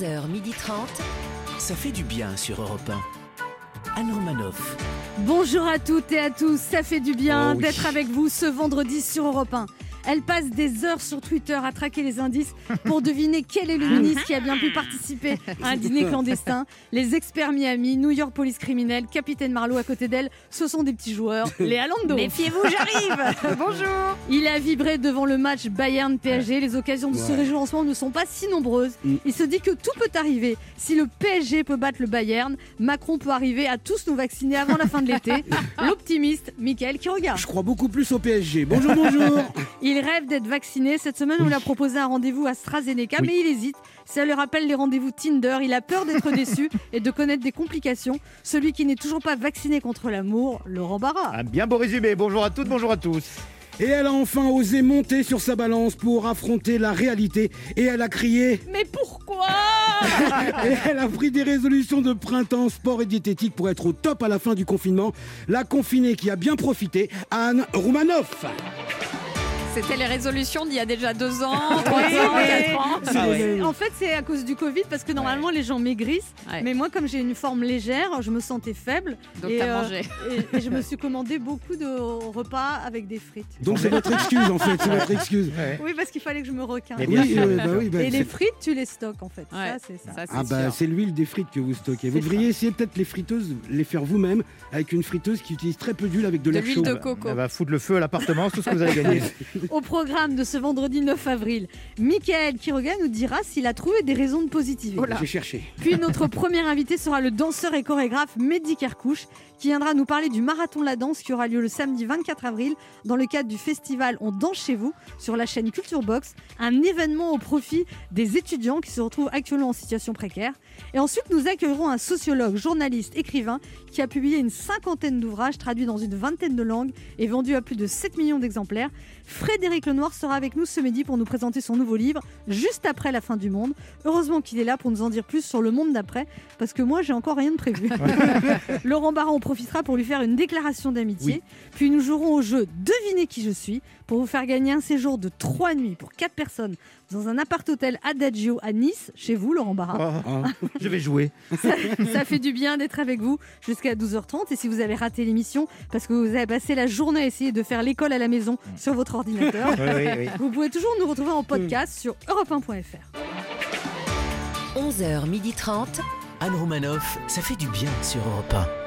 11h30. Ça fait du bien sur Europe 1. Anne Romanoff. Bonjour à toutes et à tous, ça fait du bien Oh oui. d'être avec vous ce vendredi sur Europe 1. Elle passe des heures sur Twitter à traquer les indices pour deviner quel est le ministre qui a bien pu participer à un dîner clandestin. Les experts Miami, New York Police criminelle, Capitaine Marlowe à côté d'elle, ce sont des petits joueurs. Les Alando. Méfiez-vous, j'arrive Bonjour Il a vibré devant le match Bayern-PSG. Les occasions de se réjouir en ce moment ne sont pas si nombreuses. Mm. Il se dit que tout peut arriver. Si le PSG peut battre le Bayern, Macron peut arriver à tous nous vacciner avant la fin de l'été. L'optimiste, Michael qui regarde. Je crois beaucoup plus au PSG. Bonjour, bonjour. Il rêve d'être vacciné. Cette semaine, on lui a proposé un rendez-vous à AstraZeneca, Oui. mais il hésite. Ça lui rappelle les rendez-vous Tinder. Il a peur d'être déçu et de connaître des complications. Celui qui n'est toujours pas vacciné contre l'amour, Laurent Barra. Un bien beau résumé. Bonjour à toutes, bonjour à tous. Et elle a enfin osé monter sur sa balance pour affronter la réalité. Et elle a crié. Mais pourquoi? Et elle a pris des résolutions de printemps, sport et diététique pour être au top à la fin du confinement. La confinée qui a bien profité, Anne Roumanoff. C'était les résolutions d'il y a déjà deux ans, trois ans, mais- quatre ans. Ah ouais. En fait, c'est à cause du Covid parce que normalement les gens maigrissent. Ouais. Mais moi, comme j'ai une forme légère, je me sentais faible. Donc et, t'as euh, mangé. Et, et je me suis commandé beaucoup de repas avec des frites. Donc c'est votre excuse en fait, c'est votre excuse. Oui, parce qu'il fallait que je me requin. Mais bien Oui, sûr. euh, bah oui, bah, Et les frites, tu les stockes en fait. Ça, c'est ça. Ça, c'est Ah bah c'est l'huile des frites que vous stockez. Vous devriez essayer peut-être les friteuses, les faire vous-même avec une friteuse qui utilise très peu d'huile avec de l'huile chaud. de coco. Elle va foutre le feu à l'appartement, c'est tout ce que vous allez gagner. Au programme de ce vendredi 9 avril, Michael Quiroga nous dira s'il a trouvé des raisons de positiver. Oh J'ai cherché. Puis notre premier invité sera le danseur et chorégraphe Mehdi Kerkouche qui viendra nous parler du marathon de la danse qui aura lieu le samedi 24 avril dans le cadre du festival On danse chez vous sur la chaîne Culture Box, un événement au profit des étudiants qui se retrouvent actuellement en situation précaire. Et ensuite nous accueillerons un sociologue, journaliste, écrivain qui a publié une cinquantaine d'ouvrages traduits dans une vingtaine de langues et vendus à plus de 7 millions d'exemplaires. Frédéric Lenoir sera avec nous ce midi pour nous présenter son nouveau livre juste après la fin du monde. Heureusement qu'il est là pour nous en dire plus sur le monde d'après, parce que moi j'ai encore rien de prévu. Laurent Barra en profitera pour lui faire une déclaration d'amitié. Puis nous jouerons au jeu Devinez qui je suis pour vous faire gagner un séjour de 3 nuits pour 4 personnes dans un appart-hôtel Adagio à Nice, chez vous Laurent Barra. Oh, Ah. je vais jouer. Ça fait du bien d'être avec vous jusqu'à 12h30. Et si vous avez raté l'émission parce que vous avez passé la journée à essayer de faire l'école à la maison sur votre ordinateur, Oui, oui, oui. vous pouvez toujours nous retrouver en podcast sur europe1.fr. 11h30. Anne Romanoff, ça fait du bien sur Europe 1.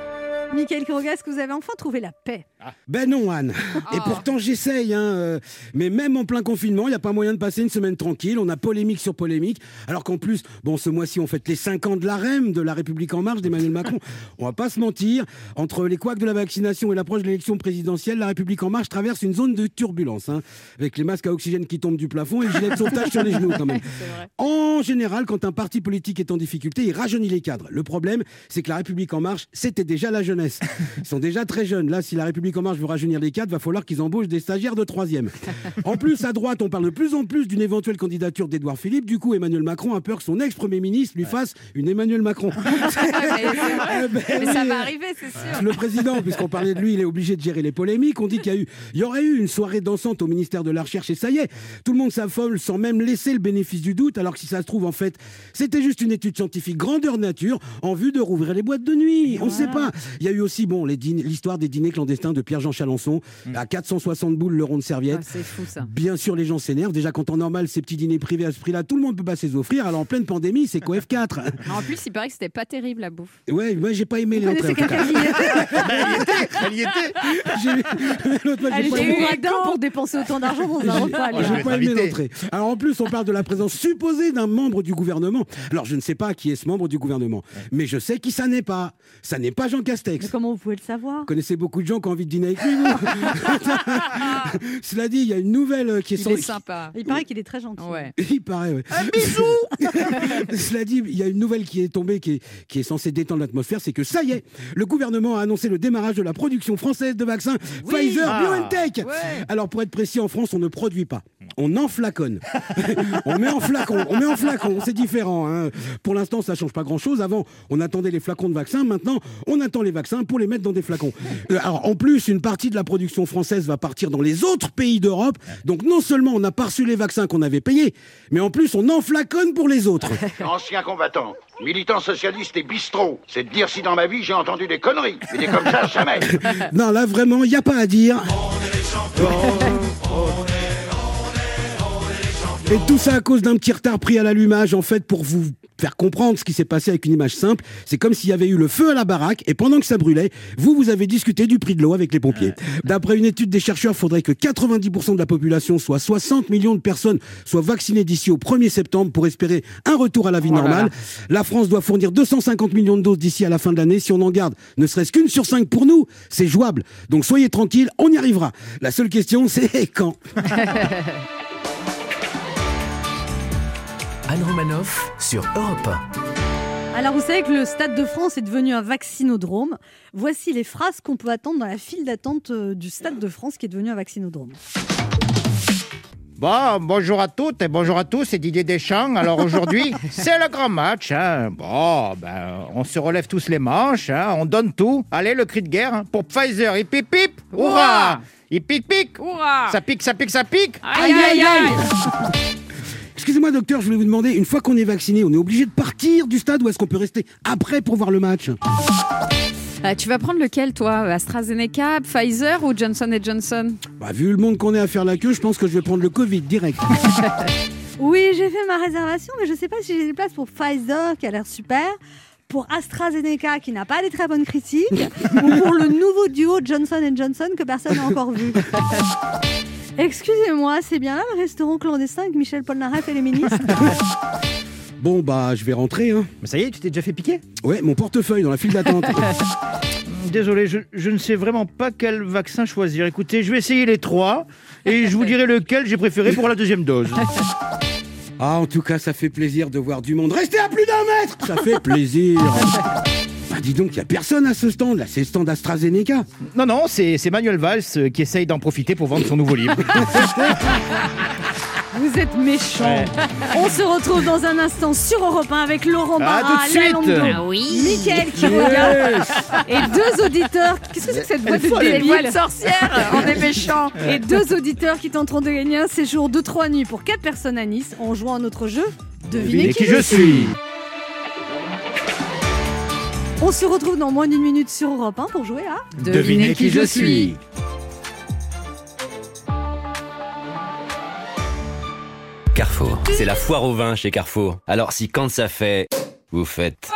Michael que vous avez enfin trouvé la paix Ben non, Anne. Et Oh. pourtant, j'essaye. Hein. euh, Mais même en plein confinement, il n'y a pas moyen de passer une semaine tranquille. On a polémique sur polémique. Alors qu'en plus, bon, ce mois-ci, on fête les 5 ans de la REM, de la République En Marche, d'Emmanuel Macron. on va pas se mentir. Entre les couacs de la vaccination et l'approche de l'élection présidentielle, la République En Marche traverse une zone de turbulence. hein, avec les masques à oxygène qui tombent du plafond et le gilet de sauvetage sur les genoux, quand même. En général, quand un parti politique est en difficulté, il rajeunit les cadres. Le problème, c'est que la République en marche, c'était déjà la jeunesse. Ils sont déjà très jeunes. Là, si la République en marche veut rajeunir les cadres, va falloir qu'ils embauchent des stagiaires de troisième. En plus, à droite, on parle de plus en plus d'une éventuelle candidature d'Édouard Philippe. Du coup, Emmanuel Macron a peur que son ex-premier ministre lui fasse une Emmanuel Macron. mais. Eh ben Mais ça va arriver, c'est sûr. Le président, puisqu'on parlait de lui, il est obligé de gérer les polémiques. On dit qu'il y a eu, il y aurait eu une soirée dansante au ministère de la Recherche et ça y est, tout le monde s'affole sans même laisser le bénéfice du doute. Alors que si ça se trouve, en fait, c'était juste une étude scientifique grandeur nature en vue de rouvrir les boîtes de nuit. On ne sait pas. Il y a eu aussi, bon, l'histoire des dîners clandestins de Pierre-Jean Chalençon à 460 boules le rond de serviette. Ah, c'est fou ça. Bien sûr, les gens s'énervent. Déjà, quand en normal, ces petits dîners privés à ce prix-là, tout le monde peut pas se les offrir. Alors, en pleine pandémie, c'est quoi F4 Mais En plus, il paraît que c'était pas terrible la bouffe. Ouais, moi, j'ai pas aimé les entrées. qui y était Elle y était. J'ai- L'autre fois, j'ai Elle était pour dépenser autant d'argent dans un repas. J'ai pas aimé l'entrée. Alors en plus, on parle de la présence supposée d'un membre du gouvernement. Alors je ne sais pas qui est ce membre du gouvernement, mais je sais qui ça n'est pas. Ça n'est pas Jean Mais Castex. comment vous pouvez le savoir? Vous connaissez beaucoup de gens qui ont envie de dîner avec lui. vous Cela dit, il y a une nouvelle euh, qui est Il sans- est sympa. Il paraît qu'il est très gentil. Ouais. Il paraît, ouais. Un bisou Cela dit, il y a une nouvelle qui est tombée, qui est, qui est censée détendre l'atmosphère, c'est que ça y est, le gouvernement a annoncé le démarrage de la production française de vaccins Pfizer Ah. BioNTech. Ouais. Alors pour être précis, en France, on ne produit pas. On enflaconne. on met en flacon. On met en flacon. C'est différent. hein. Pour l'instant, ça change pas grand-chose. Avant, on attendait les flacons de vaccins. Maintenant, on attend les vaccins pour les mettre dans des flacons. Euh, alors en plus, plus, une partie de la production française va partir dans les autres pays d'Europe. Donc non seulement on n'a pas reçu les vaccins qu'on avait payés, mais en plus on en flaconne pour les autres. Ancien combattant, militant socialiste et bistrot. C'est de dire si dans ma vie j'ai entendu des conneries. Mais des comme ça, jamais. non, là vraiment, il n'y a pas à dire. Et tout ça à cause d'un petit retard pris à l'allumage, en fait, pour vous faire comprendre ce qui s'est passé avec une image simple. C'est comme s'il y avait eu le feu à la baraque et pendant que ça brûlait, vous, vous avez discuté du prix de l'eau avec les pompiers. D'après une étude des chercheurs, il faudrait que 90% de la population, soit 60 millions de personnes, soient vaccinées d'ici au 1er septembre pour espérer un retour à la vie Oh normale. La France doit fournir 250 millions de doses d'ici à la fin de l'année. Si on en garde ne serait-ce qu'une sur cinq pour nous, c'est jouable. Donc soyez tranquilles, on y arrivera. La seule question, c'est quand? Anne Romanoff sur Europe Alors vous savez que le Stade de France est devenu un vaccinodrome. Voici les phrases qu'on peut attendre dans la file d'attente euh, du Stade de France qui est devenu un vaccinodrome. Bon, bonjour à toutes et bonjour à tous, c'est Didier Deschamps. Alors aujourd'hui, c'est le grand match. hein. Bon, ben, on se relève tous les manches, hein. on donne tout. Allez, le cri de guerre hein, pour Pfizer. Hip hip hip, hurrah Hip hip hip Hurrah Ça pique, ça pique, ça pique Aïe, aïe, aïe Excusez-moi, docteur, je voulais vous demander, une fois qu'on est vacciné, on est obligé de partir du stade ou est-ce qu'on peut rester après pour voir le match? Euh, Tu vas prendre lequel, toi? AstraZeneca, Pfizer ou Johnson Johnson? Bah, Vu le monde qu'on est à faire la queue, je pense que je vais prendre le Covid direct. Oui, j'ai fait ma réservation, mais je ne sais pas si j'ai des places pour Pfizer, qui a l'air super, pour AstraZeneca, qui n'a pas des très bonnes critiques, ou pour le nouveau duo Johnson Johnson que personne n'a encore vu. Excusez-moi, c'est bien là le restaurant clandestin avec Michel Polnareff et les ministres Bon, bah, je vais rentrer. Hein. Mais ça y est, tu t'es déjà fait piquer Ouais, mon portefeuille dans la file d'attente. Désolé, je, je ne sais vraiment pas quel vaccin choisir. Écoutez, je vais essayer les trois et je vous dirai lequel j'ai préféré pour la deuxième dose. ah, en tout cas, ça fait plaisir de voir du monde. Restez à plus d'un mètre Ça fait plaisir. bah, dis donc, il n'y a personne à ce stand. Là, c'est le stand AstraZeneca. Non, non, c'est c'est Manuel Valls euh, qui essaye d'en profiter pour vendre son nouveau livre. Vous êtes méchants. On se retrouve dans un instant sur Europe 1 avec Laurent À Barra, tout de suite. Lalando, Ah oui Mickaël qui regarde et deux auditeurs. Qu'est-ce que c'est que cette voix de voix de débile sorcière, on est méchants Et deux auditeurs qui tenteront de gagner un séjour de trois nuits pour quatre personnes à Nice en jouant à notre jeu. Devinez qui je suis On se retrouve dans moins d'une minute sur Europe 1 pour jouer à. Devinez qui je suis Carrefour. C'est la foire au vin chez Carrefour. Alors si quand ça fait, vous faites...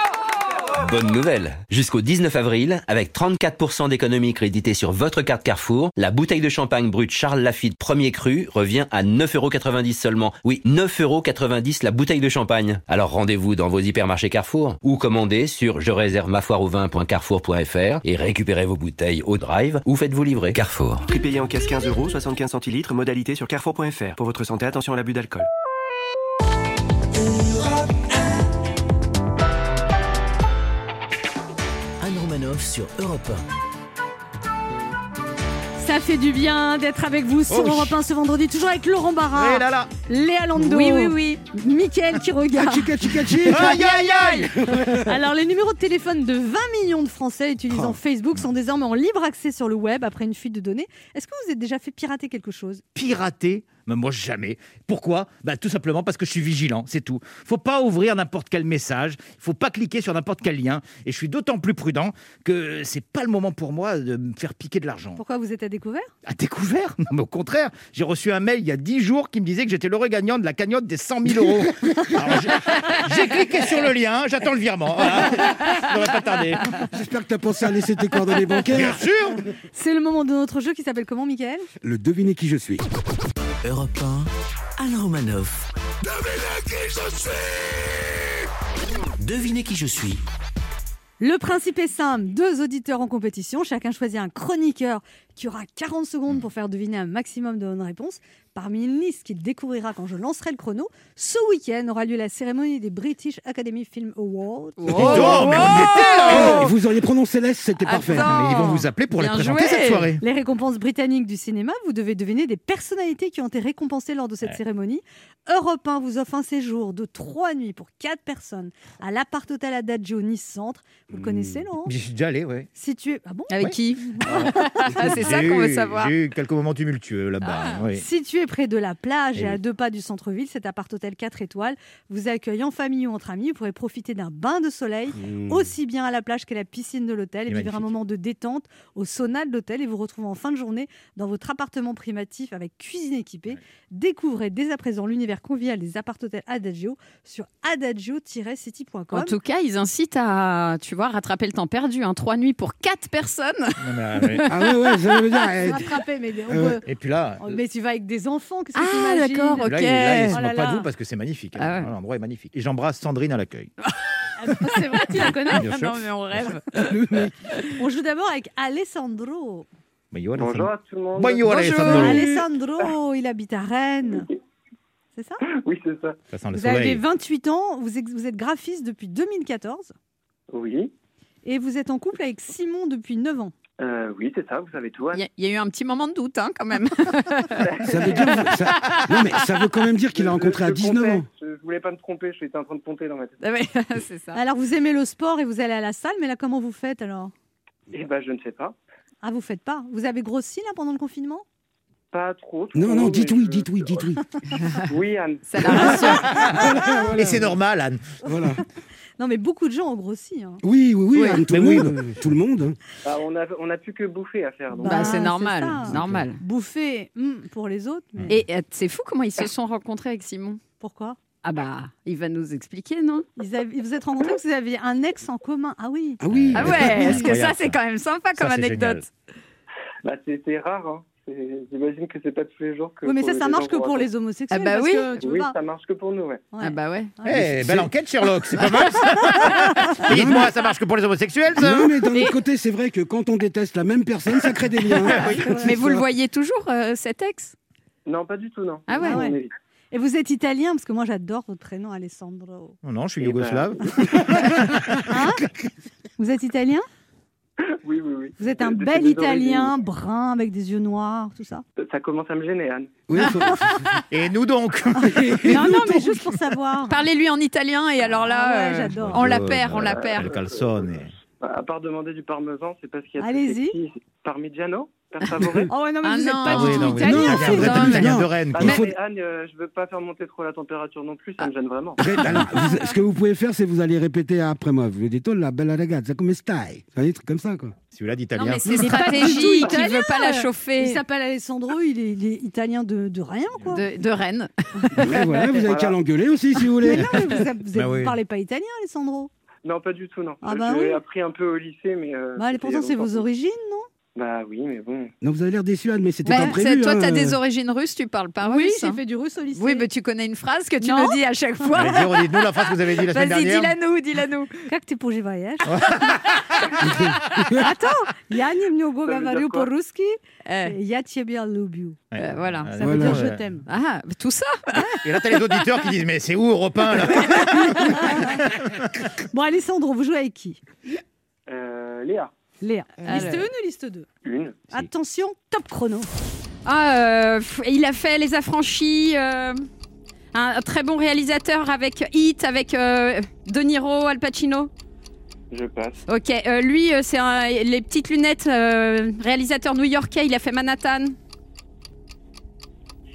Bonne nouvelle Jusqu'au 19 avril, avec 34% d'économie créditée sur votre carte Carrefour, la bouteille de champagne brut Charles Lafitte premier cru revient à 9,90€ seulement. Oui, 9,90€ la bouteille de champagne. Alors rendez-vous dans vos hypermarchés Carrefour ou commandez sur je réserve ma foire au vin.carrefour.fr et récupérez vos bouteilles au drive ou faites-vous livrer. Carrefour. Prix payé en caisse 15 euros, 75 centilitres, modalité sur carrefour.fr. Pour votre santé, attention à l'abus d'alcool. Sur Europe Ça fait du bien d'être avec vous sur Oh. Europe 1 ce vendredi, toujours avec Laurent Barra, Eh là là Léa Lando, Oui, oui, oui Mickaël qui regarde. Aïe aïe aïe Alors, les numéros de téléphone de 20 millions de Français utilisant Oh. Facebook sont désormais en libre accès sur le web après une fuite de données. Est-ce que vous êtes déjà fait pirater quelque chose? Pirater mais moi jamais. Pourquoi? Bah, Tout simplement parce que je suis vigilant, c'est tout. faut pas ouvrir n'importe quel message, il faut pas cliquer sur n'importe quel lien. Et je suis d'autant plus prudent que c'est pas le moment pour moi de me faire piquer de l'argent. Pourquoi vous êtes à découvert? À découvert? Non, mais au contraire, j'ai reçu un mail il y a 10 jours qui me disait que j'étais l'heureux gagnant de la cagnotte des 100 000 euros. Alors, j'ai- cliqué sur le lien, j'attends le virement. Voilà. Ça devrait pas tarder. J'espère que tu as pensé à laisser tes coordonnées Bien bancaires. sûr C'est le moment de notre jeu qui s'appelle comment, Mickaël Le devinez qui je suis. Europe 1, Anne Romanoff. Devinez qui je suis. Le principe est simple, deux auditeurs en compétition, chacun choisit un chroniqueur qui aura 40 secondes pour faire deviner un maximum de bonnes réponses. Parmi une liste qu'il découvrira quand je lancerai le chrono, ce week-end aura lieu la cérémonie des British Academy Film Awards. Oh, mais on était là Vous auriez prononcé l'Est, c'était parfait. Attends. Mais ils vont vous appeler pour les Bien présenter joué. cette soirée. Les récompenses britanniques du cinéma, vous devez deviner des personnalités qui ont été récompensées lors de cette cérémonie. Europe 1 vous offre un séjour de 3 nuits pour 4 personnes à l'appart hôtel Adagio Nice Centre. Vous le connaissez, non J'y suis déjà allé, ouais. Situé, ah bon? Avec Ouais. qui? C'est ça J'ai qu'on veut eu- savoir. J'ai eu quelques moments tumultueux là-bas. Ah. oui. Situé près de la plage Eh et à oui. deux pas du centre-ville, cet appart-hôtel 4 étoiles vous accueille en famille ou entre amis. Vous pourrez profiter d'un bain de soleil, Mmh. aussi bien à la plage qu'à la piscine de l'hôtel, et vivre un moment de détente au sauna de l'hôtel et vous retrouver en fin de journée dans votre appartement primatif avec cuisine équipée. Découvrez dès à présent l'univers convivial des appart-hôtels Adagio sur adagio-city.com. En tout cas, ils incitent à, tu vois, rattraper le temps perdu. Hein. Trois nuits pour quatre personnes. Ah, ouais. Ah dire. eh, Rattraper, mais, on Euh, peut- Et puis là, Oh, mais tu vas avec des enfants, qu'est-ce que Ah, t'imagines d'accord, là, ok. il, là, il se Oh là moque pas là. de vous parce que c'est magnifique. hein. Ah ouais. Voilà, L'endroit est magnifique. Et j'embrasse Sandrine à l'accueil. C'est vrai, tu la connais Bien Ah sûr. non, mais on rêve. On joue d'abord avec Alessandro. Bonjour, Bonjour à tout le monde. Bonjour, Bonjour. Alessandro. Alessandro, il habite à Rennes. C'est ça Oui, c'est ça. Ça sent le Vous avez soleil. 28 ans, vous, ex- vous êtes graphiste depuis 2014 Oui, et vous êtes en couple avec Simon depuis 9 ans. Euh, oui, c'est ça. Vous savez tout. Il y, a- il y a eu un petit moment de doute, hein, quand même. Ça veut dire. ça- Non, mais ça veut quand même dire qu'il a Je- rencontré à je 19 comptais. ans. Je, je voulais pas me tromper. Je suis en train de compter dans ma tête. Ah ouais, c'est ça. Alors vous aimez le sport et vous allez à la salle, mais là comment vous faites alors? Eh ben, je ne sais pas. Ah vous faites pas Vous avez grossi là pendant le confinement? Pas trop. trop Non, non, dites oui, je- dites oui, dites oui. Oui, Anne. Ça la rassure. Et c'est normal, Anne. Voilà. Non mais beaucoup de gens ont grossi. hein. Oui, oui, oui, Oui, Anne, tout, le monde, tout le monde. hein. Bah, on a, on a plus que bouffer à faire. Donc. Bah, c'est normal, ça. normal. Bouffer hmm, pour les autres, mais Et euh, c'est fou comment ils se sont rencontrés avec Simon. pourquoi? Ah bah, il va nous expliquer, non? Ils avaient- Vous êtes rencontrés parce que vous aviez un ex en commun. Ah oui. Ah oui. Ah ouais, est-ce que ça c'est quand même sympa comme Ça, anecdote Bah, c'est rare. Hein. J'imagine que c'est pas tous les jours que. Oui mais ça ça marche que pour les homosexuels. Ah bah parce oui. que tu Oui, ça marche que pour nous, ouais. Ouais. Ah bah ouais. Eh, belle enquête, Sherlock. C'est pas mal. ça. Dites-moi, ça marche que pour les homosexuels, ça Non, mais d'un autre côté, c'est vrai que quand on déteste la même personne, ça crée des liens. Mais vous le voyez toujours, euh, cet ex? Non, pas du tout, non. Ah ouais. Ah ouais. Et vous êtes italien parce que moi j'adore votre prénom Alessandro. Non, non, je suis Eh ben, yougoslave. Hein? Vous êtes italien? Oui, oui, oui. Vous êtes un De- bel des italien, brun, avec des yeux noirs, tout ça. Ça commence à me gêner, Anne. Oui, faut- Et nous donc Non, non, mais juste pour savoir. Parlez-lui en italien et alors là, Ah ouais, euh, on la perd, on la Le perd. calzone. Bah, à part demander du parmesan, c'est pas ce qu'il y a Allez-y. Parmigiano Oh ouais, non, mais Ah vous n'êtes non. pas Ah du oui, tout non, italien. non, Il non, mais- de Rennes. Ah, quoi. non, faut- mais Anne, euh, je veux pas faire monter trop la température non plus, ça me gêne vraiment. Vous alors, vous- ce que vous pouvez faire, c'est vous allez répéter après moi. Vous dites, oh la bella ragazza, come stai? Enfin, Des trucs comme ça, quoi. Celui-là Non d'italien. mais c'est Il qui italien. veut pas la Il chauffer s'appelle Alessandro, il est, il est italien de, de rien, quoi. de, de Rennes. Ouais, voilà, vous avez Voilà. qu'à l'engueuler aussi, si vous Mais voulez. non, mais vous, vous, Bah oui. parlez pas italien, Alessandro. Non, pas du tout, non. Ah bah J'ai oui. appris un peu au lycée, mais. Euh, Bah, pourtant, il c'est vos origines, non? Bah oui, mais bon. Non, vous avez l'air déçu, Anne, mais c'était Bah, pas prévu. c'est- toi, hein. t'as des origines russes, tu parles pas Oui, russe. j'ai hein. fait du russe au lycée. Oui, mais tu connais une phrase que tu Non. me dis à chaque fois. Allez, dis- dites-nous la phrase que vous avez dit la semaine Vas-y, dernière. dis-la nous, dis-la nous. Как ты поживаешь? Attends, я немного Ça veut dire говорю quoi по-русски, Eh, я тебя люблю. euh, voilà. Ça veut Voilà. dire je Ouais. t'aime. Ah, tout ça Et là, t'as les auditeurs qui disent Mais c'est où, Europe 1 là Bon, Alessandro, vous jouez avec qui Euh, Léa, Léa. Alors. Liste 1 ou liste 2 une. Attention, top chrono. Ah, euh, il a fait Les Affranchis. euh, un, un très bon réalisateur avec Hit, avec euh, De Niro, Al Pacino. Je passe. Ok, euh, lui, euh, c'est un- les petites lunettes, euh, réalisateur new-yorkais, il a fait Manhattan.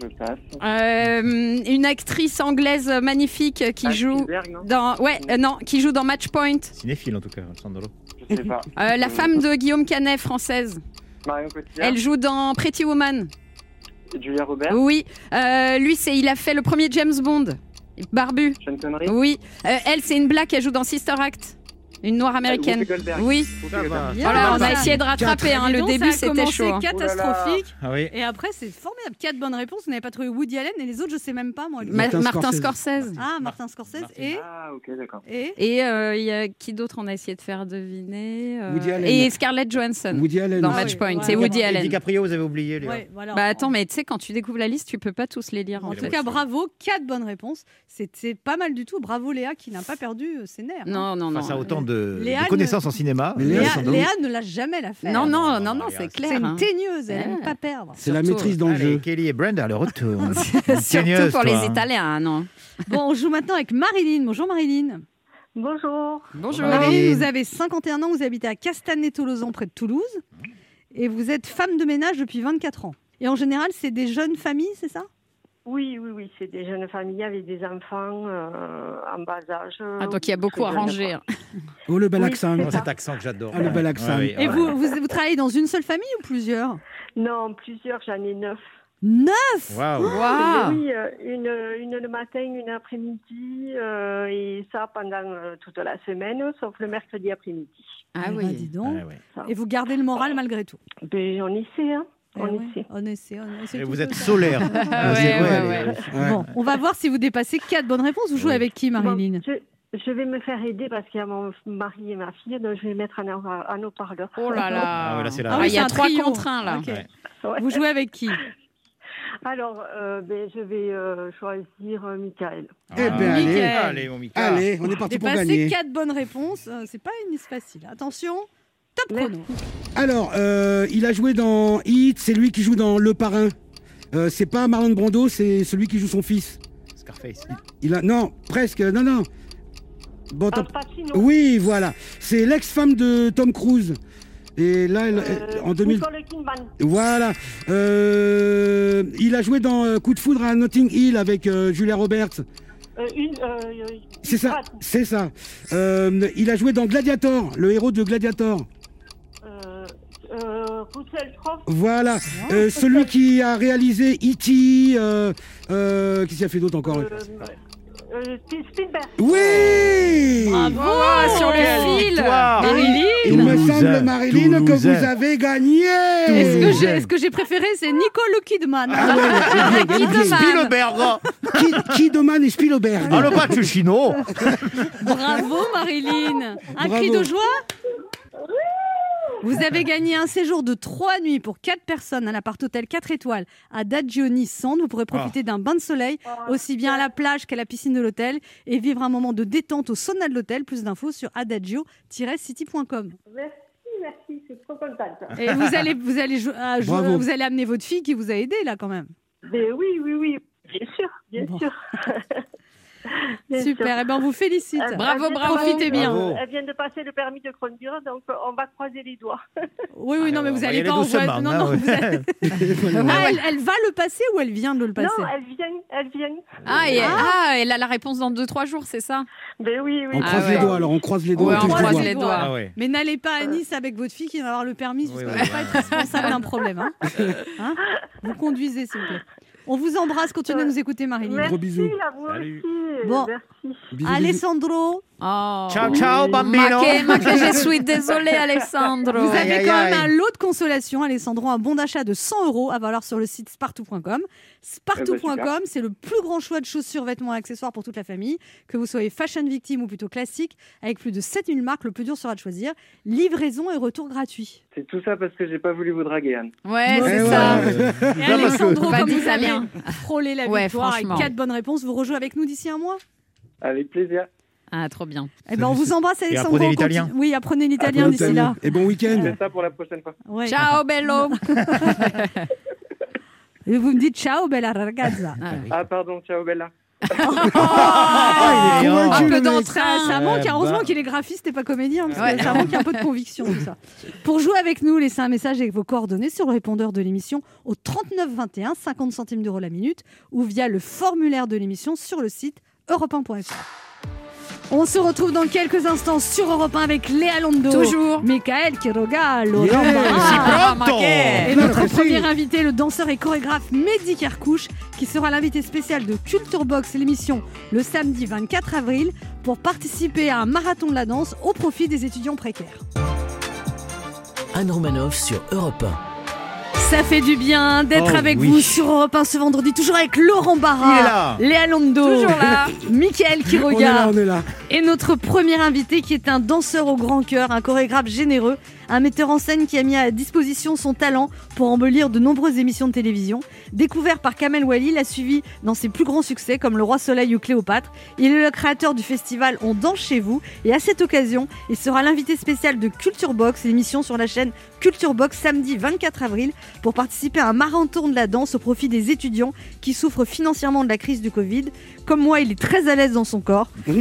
Je passe. Euh, une actrice anglaise magnifique qui Ah, joue Spielberg, non? dans, ouais, euh, non, qui joue dans Match Point. Cinéphile en tout cas, Sandro. Je sais pas. Euh, la femme de Guillaume Canet, française. Marion Cotillard. Elle joue dans Pretty Woman. Julia Robert. Oui, Euh, lui, c'est, il a fait le premier James Bond. Barbu. Sean Connery. Oui. Euh, elle, c'est une blague, elle joue dans Sister Act. Une noire américaine. Whoopi Goldberg. Oui. Voilà, on a essayé de rattraper. hein, Le donc, début, c'était chaud. hein. catastrophique. Ah oui. Et après, c'est formidable. Quatre bonnes réponses. Vous n'avez pas trouvé Woody Allen et les autres, je sais même pas moi. Ma- Martin Martin Scorsese. Scorsese. Ah, Martin Scorsese et Ah, ok, d'accord. et Et euh, il y a qui d'autre on a essayé de faire deviner euh, Woody Allen. Et Scarlett Johansson. Woody Allen. Dans Ah Matchpoint, oui, c'est. Woody Et Allen. DiCaprio, vous avez oublié, les ouais, voilà. Bah attends, mais tu sais, quand tu découvres la liste, tu peux pas tous les lire. En tout cas, bravo, quatre bonnes réponses. C'est c'est pas mal du tout. Bravo Léa qui n'a pas perdu euh, ses nerfs. hein. Non, non, non. Face à autant de, Léa de ne- connaissances en cinéma. Mais Léa, ne l'a jamais la faire. Non, non, non, non, c'est clair. C'est une teigneuse, elle Ouais. n'aime pas perdre. C'est la maîtrise dans le jeu. Kelly et Brenda, le retour. Surtout pour les. Italiens, non Bon, on joue maintenant avec Marilyn. Bonjour Marilyn. Bonjour. Bonjour. Marilyn. Marilyn, vous avez 51 ans, vous habitez à Castanet-Tolosan, près de Toulouse. Et vous êtes femme de ménage depuis 24 ans. Et en général, c'est des jeunes familles, c'est ça? Oui, oui, oui, c'est des jeunes familles avec des enfants euh, en bas âge. Ah, donc il y a beaucoup à ranger. hein. Oh, le bel Oui, accent. Oh, ça. cet accent que j'adore. Ah, le bel accent. Ouais, oui, Et ouais. vous, vous, vous travaillez dans une seule famille ou plusieurs? Non, plusieurs, j'en ai neuf. Neuf? Waouh. Waouh. Oui, euh, une, une le matin, une après-midi, euh, et ça pendant euh, toute la semaine, sauf le mercredi après-midi. Ah ben, oui. dis donc. Ouais. Et vous gardez le moral malgré tout? Ben, on essaie, hein. Eh On ouais, essaie. On essaie, on essaie Et vous êtes solaire. Ah ouais, ouais. Bon, on va voir si vous dépassez quatre bonnes réponses. Vous jouez Oui. avec qui, Marilyn Bon, je, je vais me faire aider parce qu'il y a mon mari et ma fille, donc je vais mettre haut- en haut-parleur. Oh là là. Ah ouais, là, c'est la- Ah Ah, oui, il y a c'est un trois contre un là. Ok. Ouais. Ouais. Vous jouez avec qui Alors, euh, ben, je vais euh, choisir euh, Michael. Eh ben, allez. Allez, mon Mika. Allez, on est parti pour Dépasser gagner. quatre bonnes réponses, euh, c'est pas une liste facile. Attention, top chrono. Alors, euh, il a joué dans Hit, c'est lui qui joue dans Le Parrain. Euh, c'est pas Marlon Brando, c'est celui qui joue son fils. Scarface. Il a non, presque, non non. Bon, Al tant- Pacino. oui, voilà. C'est l'ex-femme de Tom Cruise. Et là, elle- Euh, en 2000. Nicole Kidman. Voilà. Euh, il a joué dans euh, Coup de foudre à Notting Hill avec euh, Julia Roberts. Euh, une, euh, euh, C'est ça, c'est ça. Euh, il a joué dans Gladiator, le héros de Gladiator. Voilà. Euh, celui qui a réalisé E.T. Euh, euh, Qu'est-ce qu'il a fait d'autre encore Euh, euh, Spielberg. Oui Bravo Oh, sur le fil. Marilyn. Il me semble, Marilyn, que vous avez gagné Est-ce que j'ai ce que j'ai préféré, c'est Nicole Kidman. Ah ouais. Kidman. Spielberg. Ki- Kidman et Spielberg. Ah, le Pacino. Bravo Marilyn. Un Bravo. cri de joie vous avez gagné un séjour de 3 nuits pour 4 personnes à l'appart hôtel 4 étoiles à Daggio Nice Sand. Vous pourrez profiter d'un bain de soleil aussi bien à la plage qu'à la piscine de l'hôtel et vivre un moment de détente au sauna de l'hôtel. Plus d'infos sur adagio-city.com. Merci, merci, suis trop contente. Et vous allez, vous, allez ah, vous allez amener votre fille qui vous a aidé là quand même. Mais oui, oui, oui, bien sûr, bien Bon. sûr. Bien Super, sûr. et ben on vous félicite. Elle- Bravo, bravo. Profitez bien. Bravo. Elle vient de passer le permis de conduire, donc euh, on va croiser les doigts. Oui, oui, non, mais vous va y allez pas en voie- Non, hein, non, ouais. vous allez- Ah, elle, elle va le passer ou elle vient de le passer Non, elle vient, elle vient. Ah, et, ah, elle a la réponse dans 2-3 jours, c'est ça? Mais oui, oui. On Ah croise ouais. les doigts, alors on croise les doigts. Ouais, on croise les les doigts. Ah ouais. Mais n'allez pas à Nice avec votre fille qui va avoir le permis, parce Oui, qu'on ne oui. peut pas être responsable d'un problème. Hein Hein? Vous conduisez, s'il vous plaît. On vous embrasse, continuez à nous écouter, Marilyn. Merci Gros bisous. à vous Salut. aussi. Bon. Merci. Alessandro, Oh. Ciao, ciao, bambino. Ma che, ma che je suis désolée, Alessandro. vous avez aïe, quand aïe. même un lot de consolation, Alessandro, un bon d'achat de 100 euros à valoir sur le site spartou.com. Spartou.com, c'est le plus grand choix de chaussures, vêtements et accessoires pour toute la famille. Que vous soyez fashion victime ou plutôt classique, avec plus de 7000 marques, le plus dur sera de choisir. Livraison et retour gratuit. C'est tout ça parce que j'ai pas voulu vous draguer, Anne. Ouais, Ouais, c'est ouais, ça. Et que- Alessandro, comme vous avez frôlé la Ouais, victoire avec franchement. 4 bonnes réponses, vous rejouez avec nous d'ici un mois? Avec plaisir. Ah, trop bien. Eh ben, on vous embrasse, Alessandro. apprenez l'italien. Oui, apprenez l'italien d'ici là. Et bon week-end. C'est ça pour la prochaine fois. Ouais. Ciao, bello. Et vous me dites ciao, bella ragazza. Ah, oui. Ah, pardon, ciao Bella. Ah, il est Oh, un peu d'entrain. Ça, ça manque, Eh heureusement ben. qu'il est graphiste et pas comédien, parce que Ouais. ça manque un peu de conviction tout ça. Pour jouer avec nous, laissez un message avec vos coordonnées sur le répondeur de l'émission au 39 21, 50 centimes d'euros la minute, ou via le formulaire de l'émission sur le site europe1.fr. On se retrouve dans quelques instants sur Europe 1 avec Léa Londo. Toujours. Michael Quiroga, Laurent Yeah. Barra. Ah. Maquet. Et notre Merci. premier invité, le danseur et chorégraphe Mehdi Kerkouche, qui sera l'invité spécial de Culture Box, l'émission le samedi 24 avril. pour participer à un marathon de la danse au profit des étudiants précaires. Anne Romanoff sur Europe Ça fait du bien d'être Oh, avec oui. vous sur Europe 1 ce vendredi, toujours avec Laurent Barra. Léa Londo, Toujours là. Mickaël On est Quiroga là, on est là. et notre premier invité qui est un danseur au grand cœur, un chorégraphe généreux, un metteur en scène qui a mis à disposition son talent pour embellir de nombreuses émissions de télévision. Découvert par Kamel Wally, il a suivi dans ses plus grands succès comme Le Roi Soleil ou Cléopâtre. Il est le créateur du festival On danse chez vous et à cette occasion, il sera l'invité spécial de Culture Box, l'émission sur la chaîne Culture Box samedi 24 avril pour participer à un marathon de la danse au profit des étudiants qui souffrent financièrement de la crise du Covid. Comme moi, il est très à l'aise dans son corps. oh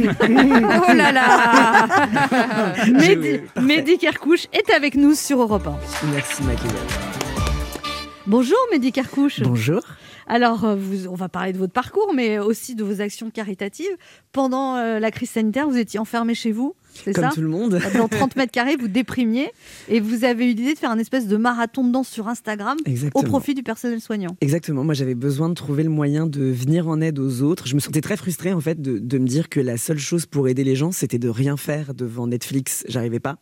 là là Mehdi, Mehdi Kerkouche est avec nous sur Europe 1. Merci Maquillage. Bonjour Mehdi Kerkouche. Bonjour. Alors, euh, vous- on va parler de votre parcours, mais aussi de vos actions caritatives. Pendant euh, la crise sanitaire, vous étiez enfermé chez vous, c'est Comme ça tout le monde. Dans 30 mètres carrés, vous déprimiez et vous avez eu l'idée de faire un espèce de marathon de danse sur Instagram Exactement. au profit du personnel soignant. Exactement, moi j'avais besoin de trouver le moyen de venir en aide aux autres. Je me sentais très frustrée en fait de, de me dire que la seule chose pour aider les gens c'était de rien faire devant Netflix, j'arrivais pas.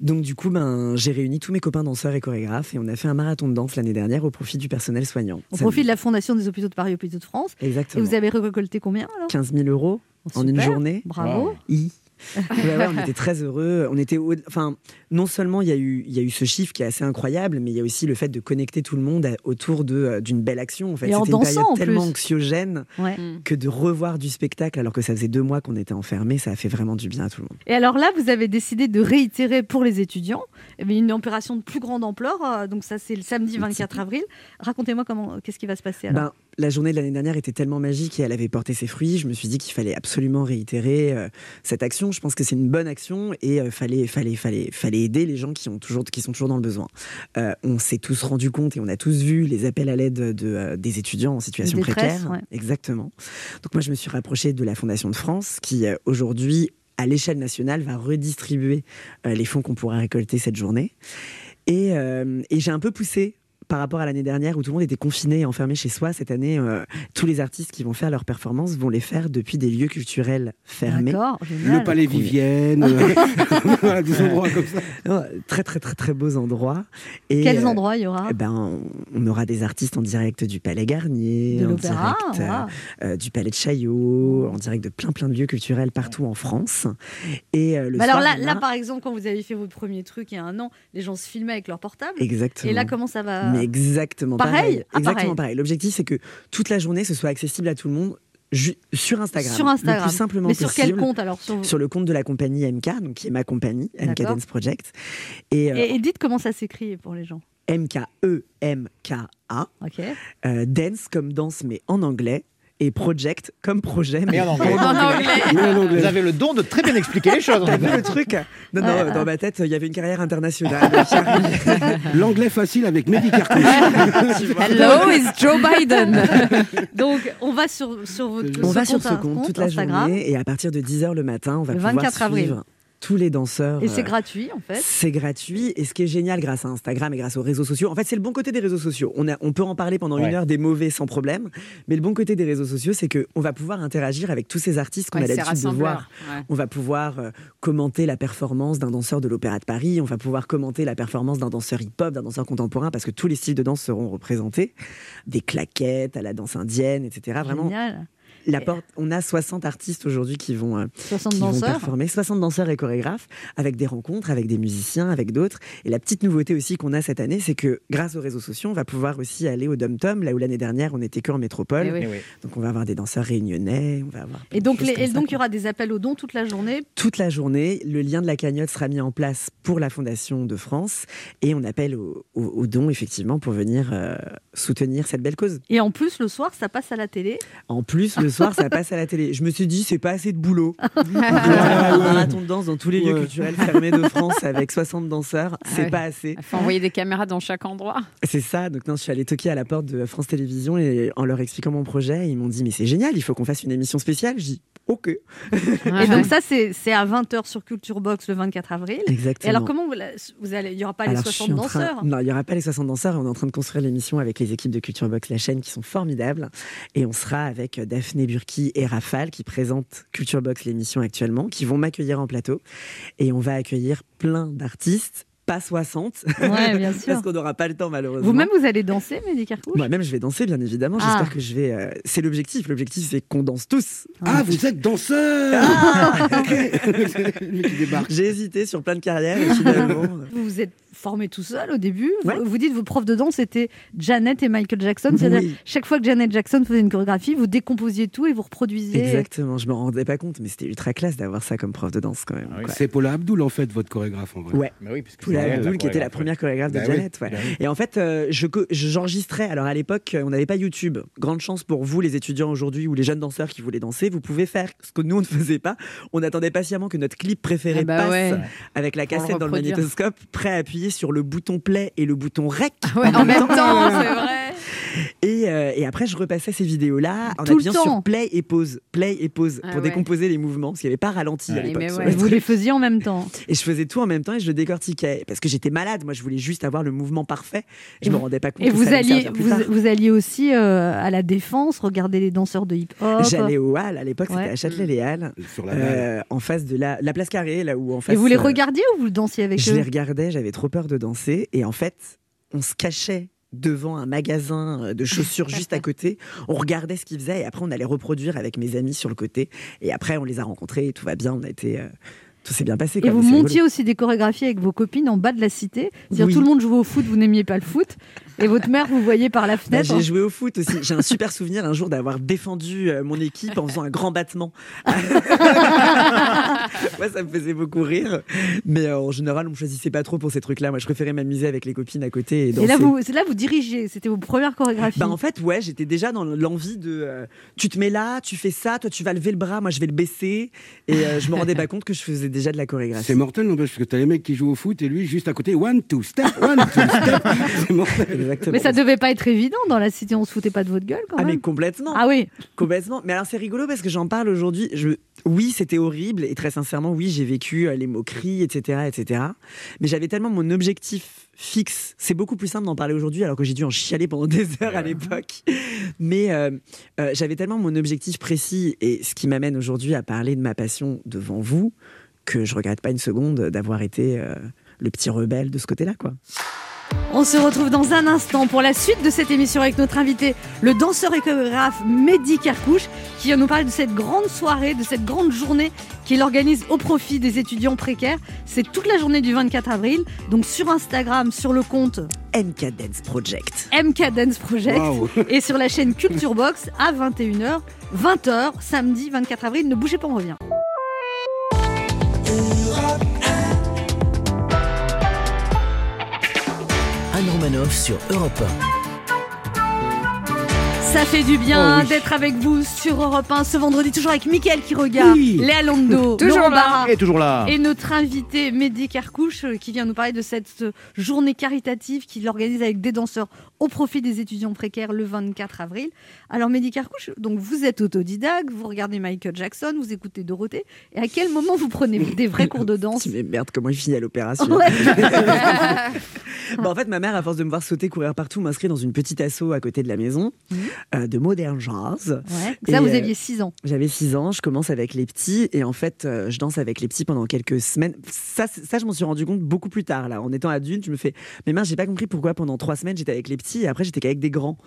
Donc du coup ben, j'ai réuni tous mes copains danseurs et chorégraphes et on a fait un marathon de danse l'année dernière au profit du personnel soignant. Au Ça- profit de la Fondation des hôpitaux de Paris, hôpitaux de France. Exactement. Et vous avez récolté combien alors? 15 000 euros en une journée. bravo. I. Ouais, ouais, on était très heureux. On était, au- enfin, non seulement il y a eu, il y a eu ce chiffre qui est assez incroyable, mais il y a aussi le fait de connecter tout le monde à- autour euh, d'une belle action. En fait, Et en c'était une dansant, période en tellement plus. anxiogène Ouais. que de revoir du spectacle alors que ça faisait deux mois qu'on était enfermés, ça a fait vraiment du bien à tout le monde. Et alors là, vous avez décidé de réitérer pour les étudiants eh une opération de plus grande ampleur. euh, Donc ça, c'est le samedi 24 avril. Racontez-moi comment, qu'est-ce qui va se passer alors? Ben, la journée de l'année dernière était tellement magique et elle avait porté ses fruits. Je me suis dit qu'il fallait absolument réitérer euh, cette action. Je pense que c'est une bonne action et euh, fallait, fallait, fallait, fallait aider les gens qui, ont toujours, qui sont toujours dans le besoin. Euh, on s'est tous rendu compte et on a tous vu les appels à l'aide de, euh, des étudiants en situation détresse, précaire. ouais. Exactement. Donc moi, je me suis rapprochée de la Fondation de France qui aujourd'hui à l'échelle nationale, va redistribuer les fonds qu'on pourra récolter cette journée. Et, euh, et j'ai un peu poussé par rapport à l'année dernière où tout le monde était confiné et enfermé chez soi. Cette année, euh, tous les artistes qui vont faire leurs performances vont les faire depuis des lieux culturels fermés. Le Palais Vivienne, euh, des endroits comme ça. Non, très très très très beaux endroits. Et, Quels euh, endroits il y aura? eh ben, on- aura des artistes en direct du Palais Garnier, De en direct du Palais de Chaillot, en direct de plein plein de lieux culturels partout en France. Et euh, alors là, là, par exemple, quand vous avez fait votre premier truc il y a un an, les gens se filmaient avec leur portable. Exactement. Et là, comment ça va? Mais exactement Pareil pareil. Ah, exactement pareil. L'objectif, c'est que toute la journée, ce soit accessible à tout le monde sur Instagram. Sur Instagram. Le plus simplement Mais sur quel compte, alors Sur- le compte de la compagnie MK, donc qui est ma compagnie, MK D'accord. Dance Project. Et, euh, et, et dites comment ça s'écrit pour les gens. M-K-E-M-K-A. Ok. Euh, dance comme danse, mais en anglais. Et project comme projet, Mais en anglais. en anglais. Vous avez le don de très bien expliquer les choses. T'as vu le truc Non, non, dans ma tête, il y avait une carrière internationale. L'anglais facile avec Mehdi Carcouche. Hello, is Joe Biden. Donc, on va sur, sur votre On ce va sur compte, ce compte compte toute la Instagram. journée et à partir de 10h le matin, on va Le pouvoir 24 avril. suivre tous les danseurs. Et c'est euh, gratuit, en fait. C'est gratuit et ce qui est génial grâce à Instagram et grâce aux réseaux sociaux, en fait c'est le bon côté des réseaux sociaux. On, a, on peut en parler pendant Ouais. une heure des mauvais sans problème, mais le bon côté des réseaux sociaux c'est que on va pouvoir interagir avec tous ces artistes qu'on Ouais, a l'habitude de voir. ouais. On va pouvoir euh, commenter la performance d'un danseur de l'Opéra de Paris, on va pouvoir commenter la performance d'un danseur hip-hop, d'un danseur contemporain parce que tous les styles de danse seront représentés, des claquettes à la danse indienne, etc. Vraiment, Génial. La porte, on a 60 artistes aujourd'hui qui vont, euh, 60 qui vont danseurs. performer, 60 danseurs et chorégraphes, avec des rencontres, avec des musiciens, avec d'autres. Et la petite nouveauté aussi qu'on a cette année, c'est que grâce aux réseaux sociaux, on va pouvoir aussi aller au Dom Tom, là où l'année dernière on n'était qu'en métropole. Eh oui. Eh oui. Donc on va avoir des danseurs réunionnais, on va avoir Et donc, les- et il y aura des appels aux dons toute la journée? toute la journée. Le lien de la cagnotte sera mis en place pour la Fondation de France et on appelle aux, dons effectivement pour venir euh, soutenir cette belle cause. Et en plus, le soir, ça passe à la télé? En plus, le soir, ça passe à la télé. Je me suis dit, c'est pas assez de boulot. un marathon de danse dans tous les lieux culturels fermés de France avec 60 danseurs, c'est ouais. pas assez. Il faut envoyer des caméras dans chaque endroit. C'est ça. Donc, non, je suis allée toquer à la porte de France Télévisions et en leur expliquant mon projet, ils m'ont dit, mais c'est génial, il faut qu'on fasse une émission spéciale. Je dis, ok. Et donc, ça, c'est c'est à 20h sur Culture Box le 24 avril. Exactement. Et alors, comment vous, allez. Il n'y aura pas Alors, les je suis 60 en train- danseurs? Non, il n'y aura pas les 60 danseurs. On est en train de construire l'émission avec les équipes de Culture Box, la chaîne, qui sont formidables. Et on sera avec Daphné Burki et Rafale, qui présentent Culture Box, l'émission actuellement, qui vont m'accueillir en plateau. Et on va accueillir plein d'artistes. Pas 60, Ouais, bien sûr. parce qu'on n'aura pas le temps malheureusement. Vous-même, vous allez danser, Mehdi Carcouche Moi-même, je vais danser, bien évidemment. Ah. J'espère que je vais. euh, C'est l'objectif. L'objectif, c'est qu'on danse tous. Ah, vous êtes danseur Ah. J'ai hésité sur plein de carrières et finalement. Vous vous êtes formé tout seul au début. Ouais. Vous, vous dites vos profs de danse étaient Janet et Michael Jackson. C'est-à-dire Oui. chaque fois que Janet Jackson faisait une chorégraphie, vous décomposiez tout et vous reproduisiez. Exactement, je me rendais pas compte, mais c'était ultra classe d'avoir ça comme prof de danse quand même. Ah oui. C'est Paula Abdul, en fait, votre chorégraphe, en vrai. Ouais. Bah oui, elle, Abdul, qui était la première chorégraphe de Bah oui, Janet. ouais. bah oui. Et en fait, euh, je- j'enregistrais. Alors à l'époque, euh, on n'avait pas YouTube. Grande chance pour vous, les étudiants aujourd'hui ou les jeunes danseurs qui voulaient danser. Vous pouvez faire ce que nous, on ne faisait pas. On attendait patiemment que notre clip préféré Ah bah passe ouais. avec la cassette dans le magnétoscope, prêt à appuyer sur le bouton play et le bouton rec. Ouais, en même temps, c'est vrai. Et, euh, et après, je repassais ces vidéos-là en Tout appuyant sur play et pause, play et pause Ah pour ouais. décomposer les mouvements, parce qu'il n'y avait pas ralenti à l'époque. Mais sur ouais. le Et vous les faisiez en même temps. Et je faisais tout en même temps et je le décortiquais parce que j'étais malade. Moi, je voulais juste avoir le mouvement parfait. Je Et me rendais pas compte. Et que vous ça alliez, servir plus vous, tard. vous alliez aussi euh, à la défense, regarder les danseurs de hip-hop. J'allais au Hall à l'époque, Ouais. c'était à la balle. euh, en face de la, la place carrée, là où en face. Et vous les euh, regardiez ou vous dansiez avec Je eux? les regardais, j'avais trop peur de danser et en fait, on se cachait devant un magasin euh, de chaussures juste à côté. On regardait ce qu'ils faisaient et après on allait reproduire avec mes amis sur le côté. Et après on les a rencontrés et tout va bien. On a été, euh, tout s'est bien passé. Et quoi, vous rigolo. montiez aussi des chorégraphies avec vos copines en bas de la cité. C'est-à-dire Oui. tout le monde jouait au foot, vous n'aimiez pas le foot. Et votre mère, vous voyez par la Bah, fenêtre. j'ai joué au foot aussi. J'ai un super souvenir un jour d'avoir défendu euh, mon équipe en faisant un grand battement. Moi, ça me faisait beaucoup rire. Mais euh, en général, on me choisissait pas trop pour ces trucs-là. Moi, je préférais m'amuser avec les copines à côté et là, vous, c'est là vous dirigez. C'était vos premières chorégraphies. Bah en fait, ouais, j'étais déjà dans l'envie de. euh, tu te mets là, tu fais ça, toi tu vas lever le bras, moi je vais le baisser. Et euh, je me rendais pas compte que je faisais déjà de la chorégraphie. C'est mortel, n'empêche, parce que t'as les mecs qui jouent au foot et lui, juste à côté, one, two, step, one, two, step. C'est mortel. Exactement. Mais ça devait pas être évident dans la cité. On se foutait pas de votre gueule quand Ah même. mais complètement, Ah oui. complètement. Mais alors c'est rigolo parce que j'en parle aujourd'hui. Je... Oui, c'était horrible et très sincèrement, oui, j'ai vécu euh, les moqueries, etc., etc. Mais j'avais tellement mon objectif fixe. C'est beaucoup plus simple d'en parler aujourd'hui alors que j'ai dû en chialer pendant des heures à l'époque. Mais euh, euh, j'avais tellement mon objectif précis et ce qui m'amène aujourd'hui à parler de ma passion devant vous que je regrette pas une seconde d'avoir été euh, le petit rebelle de ce côté-là, quoi. On se retrouve dans un instant pour la suite de cette émission avec notre invité, le danseur et chorégraphe Mehdi Kerkouche, qui va nous parler de cette grande soirée, de cette grande journée qu'il organise au profit des étudiants précaires. C'est toute la journée du 24 avril, donc sur Instagram, sur le compte MK Dance Project. MK Dance Project et sur la chaîne Culture Box à 21h, 20h, samedi 24 avril. Ne bougez pas, on revient. Anne sur Europe Ça fait du bien Oh oui. d'être avec vous sur Europe 1 ce vendredi, toujours avec Mickaël qui regarde, Oui. Léa Lando, Toujours Laurent là. Barra. Et toujours là. Et notre invité Mehdi Kerkouche euh, qui vient nous parler de cette euh, journée caritative qu'il organise avec des danseurs au profit des étudiants précaires le 24 avril. Alors Mehdi Kerkouche, donc vous êtes autodidacte, vous regardez Michael Jackson, vous écoutez Dorothée, et à quel moment vous prenez des vrais cours de danse Mais merde, comment il finit à l'opération Ouais. Bah, en fait, ma mère, à force de me voir sauter, courir partout, m'inscrit dans une petite asso à côté de la maison Mhm. Euh, de modern jazz. Ouais. Et, Ça, vous euh, aviez 6 ans. J'avais 6 ans, je commence avec les petits et en fait, euh, je danse avec les petits pendant quelques semaines. Ça, ça je m'en suis rendu compte beaucoup plus tard. Là, en étant adulte, je me fais, mais mince, j'ai pas compris pourquoi pendant trois semaines j'étais avec les petits et après j'étais qu'avec des grands.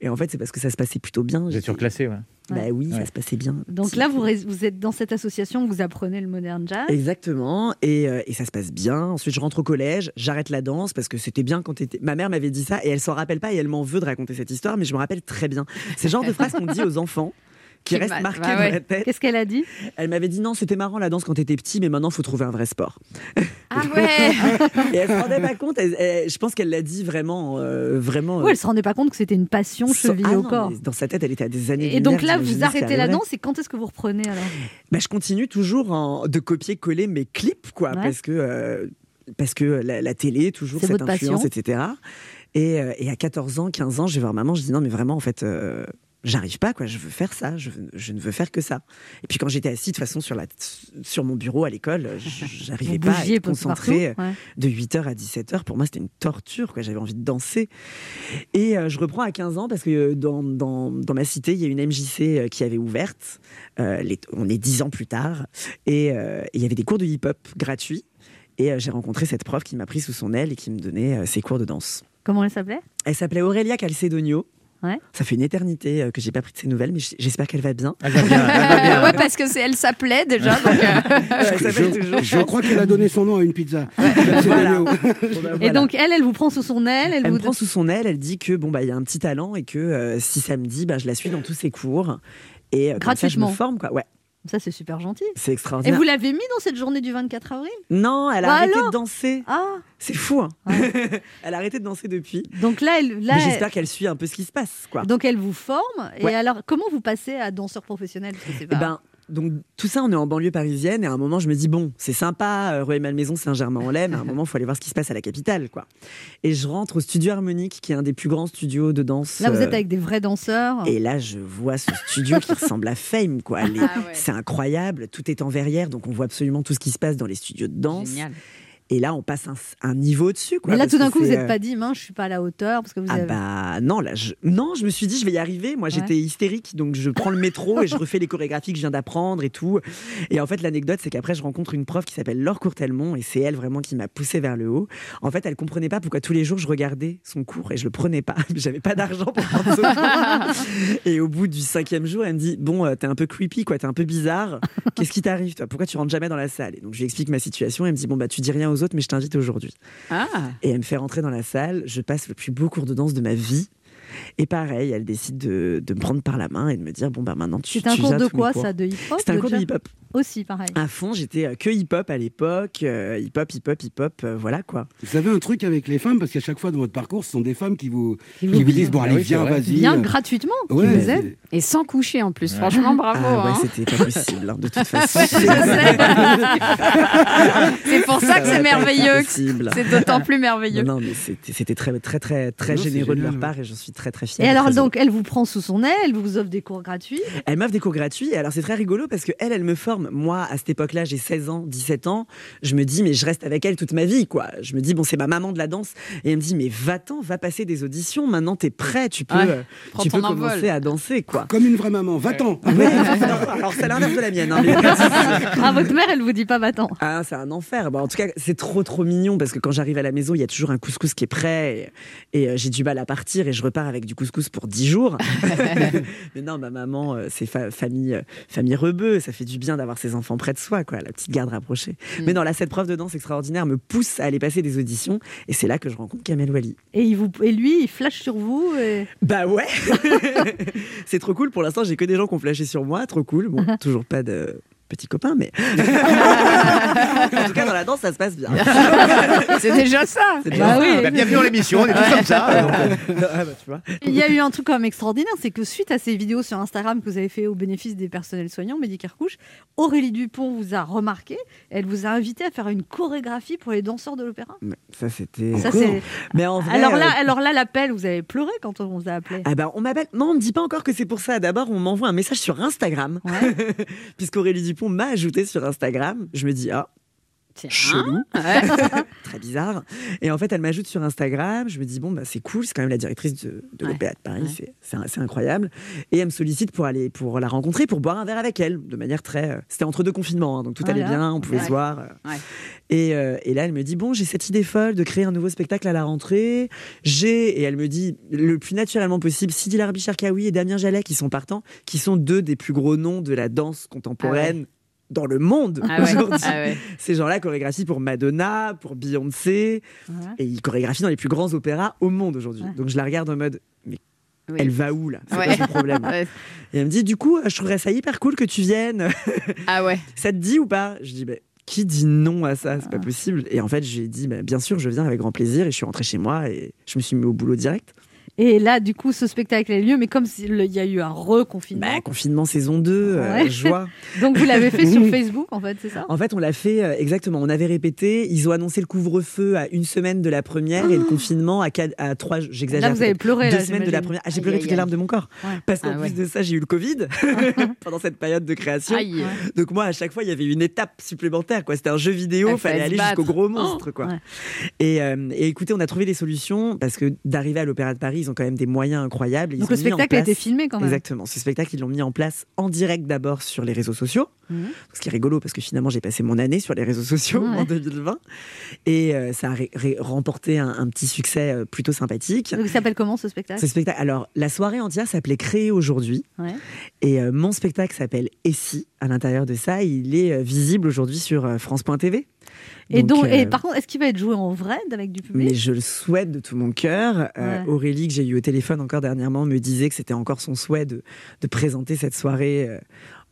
Et en fait, c'est parce que ça se passait plutôt bien. Vous êtes J'étais- surclassé, ouais. Bah oui, Ouais. ça se passait bien. Donc là, vous, êtes dans cette association, vous apprenez le modern jazz. Exactement, et, euh, et ça se passe bien. Ensuite, je rentre au collège, j'arrête la danse parce que c'était bien quand t'étais. Ma mère m'avait dit ça et elle s'en rappelle pas et elle m'en veut de raconter cette histoire, mais je me rappelle très bien. C'est le genre de phrase qu'on dit aux enfants qui Qui restent ma- marquées bah dans ouais. la tête. Qu'est-ce qu'elle a dit? Elle m'avait dit non, c'était marrant la danse quand t'étais petit, mais maintenant faut trouver un vrai sport. Ah ouais Et elle se rendait pas compte. elle- elle- je pense qu'elle l'a dit vraiment, euh, vraiment. Oui, elle se rendait pas compte que c'était une passion chevillée Ah au non, corps. Dans sa tête, elle était à des années. Et donc là, vous arrêtez la danse et quand est-ce que vous reprenez alors? Bah, je continue toujours en- de copier-coller mes clips, quoi, Ouais. parce que euh, parce que la, la télé, toujours cette influence, passion. etc. Et, euh, et à 14 ans, 15 ans, je vais voir maman, je dis non, mais vraiment, en fait, euh, j'arrive pas, quoi. Je veux faire ça. Je, veux- je ne veux faire que ça. Et puis quand j'étais assise de toute façon sur, la, sur mon bureau à l'école, j'arrivais pas à être partout, concentrée ouais. de 8h à 17h. Pour moi, c'était une torture, quoi. J'avais envie de danser. Et euh, je reprends à 15 ans parce que dans, dans, dans ma cité, il y a une MJC qui avait ouverte. Euh, les- on est 10 ans plus tard. Et il y avait des cours de hip-hop gratuits. Et j'ai rencontré cette prof qui m'a pris sous son aile et qui me donnait ses cours de danse. Comment elle s'appelait? Elle s'appelait Aurélia Calcedonio. Ouais. Ça fait une éternité euh, que j'ai pas pris de ses nouvelles, mais j'espère qu'elle va bien. Elle va bien, elle va bien. ouais, parce que c'est elle s'appelait déjà. donc, euh, Je crois qu'elle a donné son nom à une pizza. Voilà. Et donc elle, elle vous prend sous son aile, elle, Elle vous me prend sous son aile, elle dit que bon bah il y a un petit talent et que euh, si ça me dit, bah, je la suis dans tous ses cours et euh, comme ça, je me Gratuitement. forme quoi. Ouais, Ça c'est super gentil. c'est Et extraordinaire. vous l'avez mis dans cette journée du 24 avril? Non, elle a Bah arrêté de danser. Ah C'est fou. Hein elle a arrêté de danser depuis. Donc là, elle, là elle- j'espère qu'elle suit un peu ce qui se passe quoi. donc elle vous forme. Et Ouais. alors, comment vous passez à danseur professionnel? Parce que c'est Eh pas- ben, donc tout ça, on est en banlieue parisienne et à un moment, je me dis bon, c'est sympa, euh, Rueil Malmaison, Saint-Germain-en-Laye, mais à un moment, il faut aller voir ce qui se passe à la capitale, quoi. Et je rentre au studio Harmonique, qui est un des plus grands studios de danse. Là, vous euh, êtes avec des vrais danseurs. Et là, je vois ce studio qui ressemble à Fame, quoi. Ah ouais. C'est incroyable, tout est en verrière, donc on voit absolument tout ce qui se passe dans les studios de danse. Génial. Et là, on passe un, un niveau dessus, quoi. Mais là, tout d'un coup, vous n'êtes pas dit, mince, je suis pas à la hauteur parce que vous ah avez. bah non, là, je... non, je me suis dit, je vais y arriver. Moi, Ouais. j'étais hystérique, donc je prends le métro et je refais les chorégraphies que je viens d'apprendre et tout. Et en fait, l'anecdote, c'est qu'après, je rencontre une prof qui s'appelle Laure Courtelmont et c'est elle vraiment qui m'a poussée vers le haut. En fait, elle comprenait pas pourquoi tous les jours je regardais son cours et je le prenais pas. J'avais pas d'argent pour prendre ce cours. Et au bout du cinquième jour, elle me dit, bon, euh, t'es un peu creepy, quoi, t'es un peu bizarre. Qu'est-ce qui t'arrive, toi? Pourquoi tu rentres jamais dans la salle? Et donc, je lui explique ma situation. Elle me dit, bon, bah, tu dis rien aux autres, mais je t'invite aujourd'hui. Ah, Et elle me fait rentrer dans la salle. Je passe le plus beau cours de danse de ma vie. Et pareil, elle décide de, de me prendre par la main et de me dire bon bah maintenant tu. C'est un tu cours de quoi ça De C'était un cours de jazz hip-hop. Aussi, pareil. À fond, j'étais euh, que hip-hop à l'époque, euh, hip-hop, hip-hop, hip-hop, euh, voilà quoi. Vous avez un truc avec les femmes parce qu'à chaque fois dans votre parcours, ce sont des femmes qui vous, Qui qui vous- disent bon Ah allez viens vas-y. Euh, gratuitement, qui ouais, vous aide. et sans coucher en plus. Franchement, bravo. ah ouais, hein. c'était pas possible hein, de toute façon. Ouais, je sais. c'est pour ça que c'est merveilleux. C'est d'autant plus merveilleux. Non, non, mais c'était c'était très très très très Non, généreux de leur part et j'en suis très très fier. Et alors, donc, elle vous prend sous son aile, elle vous offre des cours gratuits? Elle m'offre des cours gratuits. Et alors, c'est très rigolo parce que elle, elle me forme. Moi, à cette époque-là, j'ai 16 ans, 17 ans. Je me dis, mais je reste avec elle toute ma vie, quoi. Je me dis, bon, c'est ma maman de la danse. Et elle me dit, mais va-t'en, va passer des auditions. Maintenant, t'es prêt. Tu peux, Ouais. euh, tu peux envol. commencer à danser, quoi. Comme une vraie maman, va-t'en. Ouais, alors, c'est l'inverse de la mienne. hein, mais- Ah, votre mère, elle vous dit pas va-t'en. Ah, c'est un enfer. Bah, en tout cas, c'est trop, trop mignon parce que quand j'arrive à la maison, il y a toujours un couscous qui est prêt et, et, euh, j'ai du mal à partir et je repars avec du couscous pour 10 jours. Mais non, ma maman, euh, c'est fa- famille, famille rebeu. Ça fait du bien d'avoir ses enfants près de soi, quoi, la petite garde rapprochée. Mais non, là, cette prof de danse extraordinaire me pousse à aller passer des auditions et c'est là que je rencontre Kamel Wally. Et, il vous, et lui, il flash sur vous. Et... Bah ouais C'est trop cool. Pour l'instant, j'ai que des gens qui ont flashé sur moi. Trop cool. Bon, toujours pas de petits copains, mais. en tout cas, dans la danse, ça se passe bien. C'est déjà ça. C'est Bah bien. oui. Bah, bienvenue dans l'émission, on est tous comme ça. donc, euh, Ah bah, tu vois. Il y a eu un truc quand même extraordinaire, c'est que suite à ces vidéos sur Instagram que vous avez fait au bénéfice des personnels soignants, Medicare Couche, Aurélie Dupont vous a remarqué, elle vous a invité à faire une chorégraphie pour les danseurs de l'opéra. Ça, c'était. Ça, c'est- Mais en vrai. Alors là, euh, alors là, l'appel, vous avez pleuré quand on vous a appelé. Ah bah, on m'appelle. Non, on me dit pas encore que c'est pour ça. D'abord, on m'envoie un message sur Instagram. Ouais. Puisqu'Aurélie Dupont m'a ajouté sur Instagram. Je me dis, ah. Chelou. Ouais. Très bizarre. Et en fait, elle m'ajoute sur Instagram. Je me dis, bon, bah, c'est cool. C'est quand même la directrice de, de Ouais. l'OPA de Paris. Ouais. C'est- incroyable. Et elle me sollicite pour aller pour la rencontrer, pour boire un verre avec elle. De manière très. euh, C'était entre deux confinements. hein, donc tout Voilà. allait bien. On pouvait Ouais. se voir. euh. Et, euh, et là, elle me dit Bon, j'ai cette idée folle de créer un nouveau spectacle à la rentrée. J'ai, et elle me dit le plus naturellement possible, Sidi Larbi Cherkaoui et Damien Jallet, qui sont partants, qui sont deux des plus gros noms de la danse contemporaine. Dans le monde Ah ouais. aujourd'hui. Ah ouais. Ces gens-là chorégraphient pour Madonna, pour Beyoncé, Ouais. et ils chorégraphient dans les plus grands opéras au monde aujourd'hui. Donc je la regarde en mode Mais Oui. elle va où là? C'est Ouais. quoi son problème. Et elle me dit Du coup, je trouverais ça hyper cool que tu viennes. Ah ouais. Ça te dit ou pas? Je dis, bah, qui dit non à ça? C'est Ah. pas possible. Et en fait, j'ai dit, bah, bien sûr, je viens avec grand plaisir. Et je suis rentrée chez moi et je me suis mis au boulot direct. Et là, du coup, ce spectacle a eu lieu, mais comme s'il y a eu un reconfinement. Bah, confinement saison 2, euh, joie. Donc vous l'avez fait sur Facebook, en fait, c'est ça? En fait, on l'a fait euh, exactement. On avait répété. Ils ont annoncé le couvre-feu à une semaine de la première et le confinement à, quatre- à trois. J'exagère. Là, vous avez pleuré, Deux là, semaines de la première. Ah, j'ai pleuré aïe, toutes les larmes de mon corps. Ouais. Parce qu'en Ah, plus ouais. de ça, j'ai eu le Covid pendant cette période de création. Aïe. Donc moi, à chaque fois, il y avait une étape supplémentaire. Quoi. C'était un jeu vidéo. Il Il fallait aller jusqu'au gros monstre. quoi. Ouais. Et, euh, et écoutez, on a trouvé des solutions parce que d'arriver à l'Opéra de Paris, ils ont quand même des moyens incroyables. Ils Donc le spectacle a été filmé quand même. Exactement. Ce spectacle, ils l'ont mis en place en direct d'abord sur les réseaux sociaux. Mhm. Ce qui est rigolo parce que finalement, j'ai passé mon année sur les réseaux sociaux en 2020. Et euh, ça a remporté un, un petit succès euh, plutôt sympathique. Donc il s'appelle comment ce spectacle? Ce spectacle, alors la soirée entière s'appelait Créer aujourd'hui. Ouais. Et euh, mon spectacle s'appelle Et si? À l'intérieur de ça, il est visible aujourd'hui sur France.tv. Et, donc, et euh, par contre, est-ce qu'il va être joué en vrai avec du public? Mais je le souhaite de tout mon cœur. Euh, Ouais. Aurélie, que j'ai eu au téléphone encore dernièrement, me disait que c'était encore son souhait de, de présenter cette soirée euh,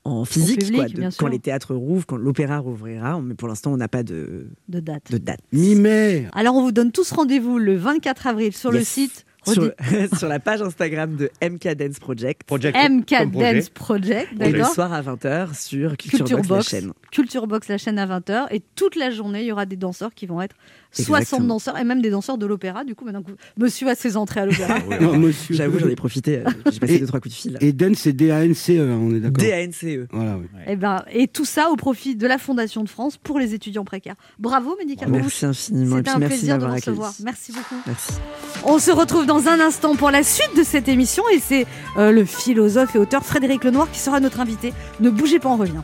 en physique, public, quoi, de- bien quand les théâtres rouvrent, quand l'opéra rouvrira. Mais pour l'instant, on n'a pas de, de date. de date. Mi-mai. Alors on vous donne tous rendez-vous le 24 avril sur le site Sur, la page Instagram de MK Dance Project. Project MK. Dance Project, Et le d'accord soir à 20h sur Culture, Culture Box, la chaîne. Culture Box, la chaîne à 20h. Et toute la journée, il y aura des danseurs qui vont être 60 Exactement. danseurs et même des danseurs de l'opéra. Du coup, maintenant que vous- monsieur a ses entrées à l'opéra. Non, monsieur. J'avoue, j'en ai profité. euh, J'ai passé Et- deux, trois coups de fil. Et Dan, c'est D-A-N-C-E, on est d'accord D-A-N-C-E. Voilà, oui. et, ben, et tout ça au profit de la Fondation de France pour les étudiants précaires. Bravo, Médical Merci infiniment. C'était un merci plaisir de vous recevoir. Merci beaucoup. Merci. On se retrouve dans un instant pour la suite de cette émission et c'est euh, le philosophe et auteur Frédéric Lenoir qui sera notre invité. Ne bougez pas, on revient.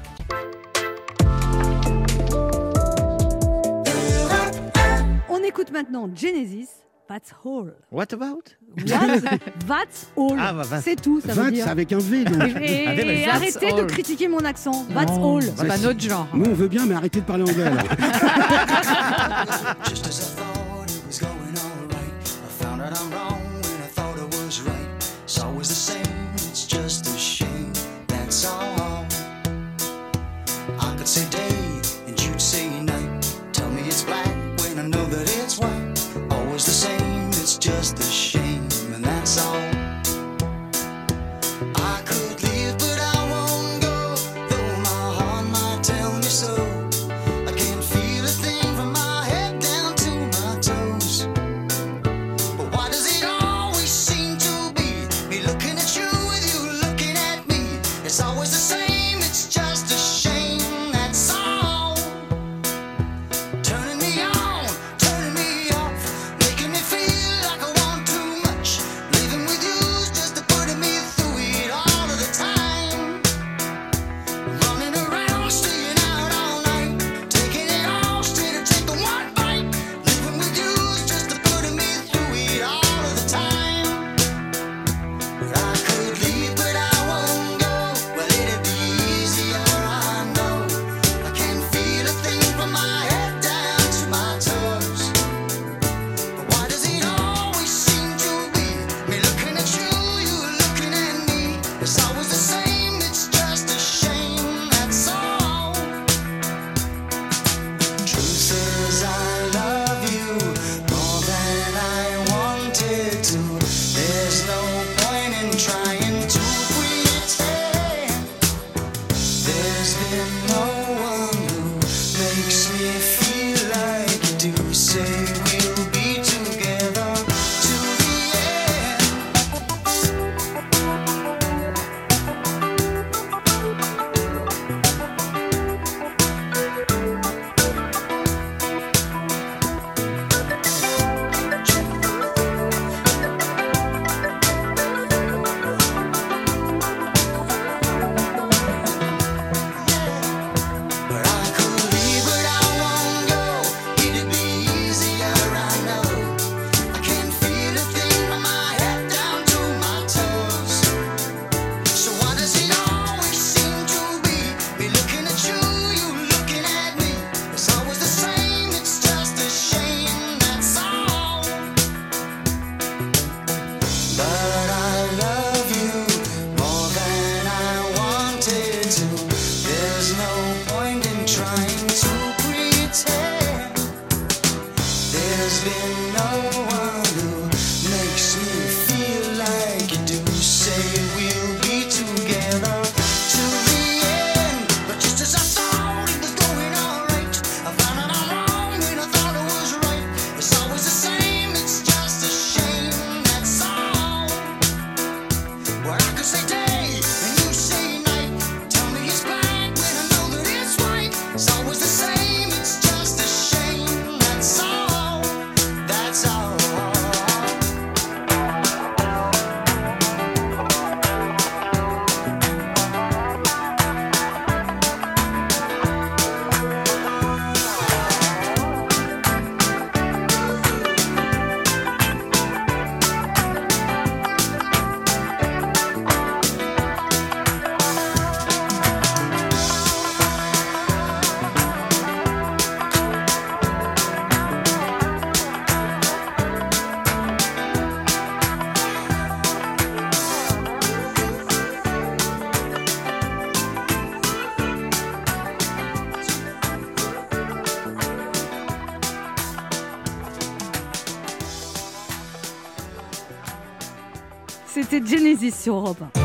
Écoute maintenant Genesis. That's all. What about? What? That's all. Ah, bah, that's- c'est tout, ça veut Vingt, dire. c'est avec un V, donc. Et, Ah, that's arrêtez de all. critiquer mon accent. That's Non, all. C'est pas notre genre. Nous, on veut bien, mais arrêtez de parler anglais, alors. Just as when I know that it's white. Always the same, it's just a shame, and that's all. been sur Europe 1.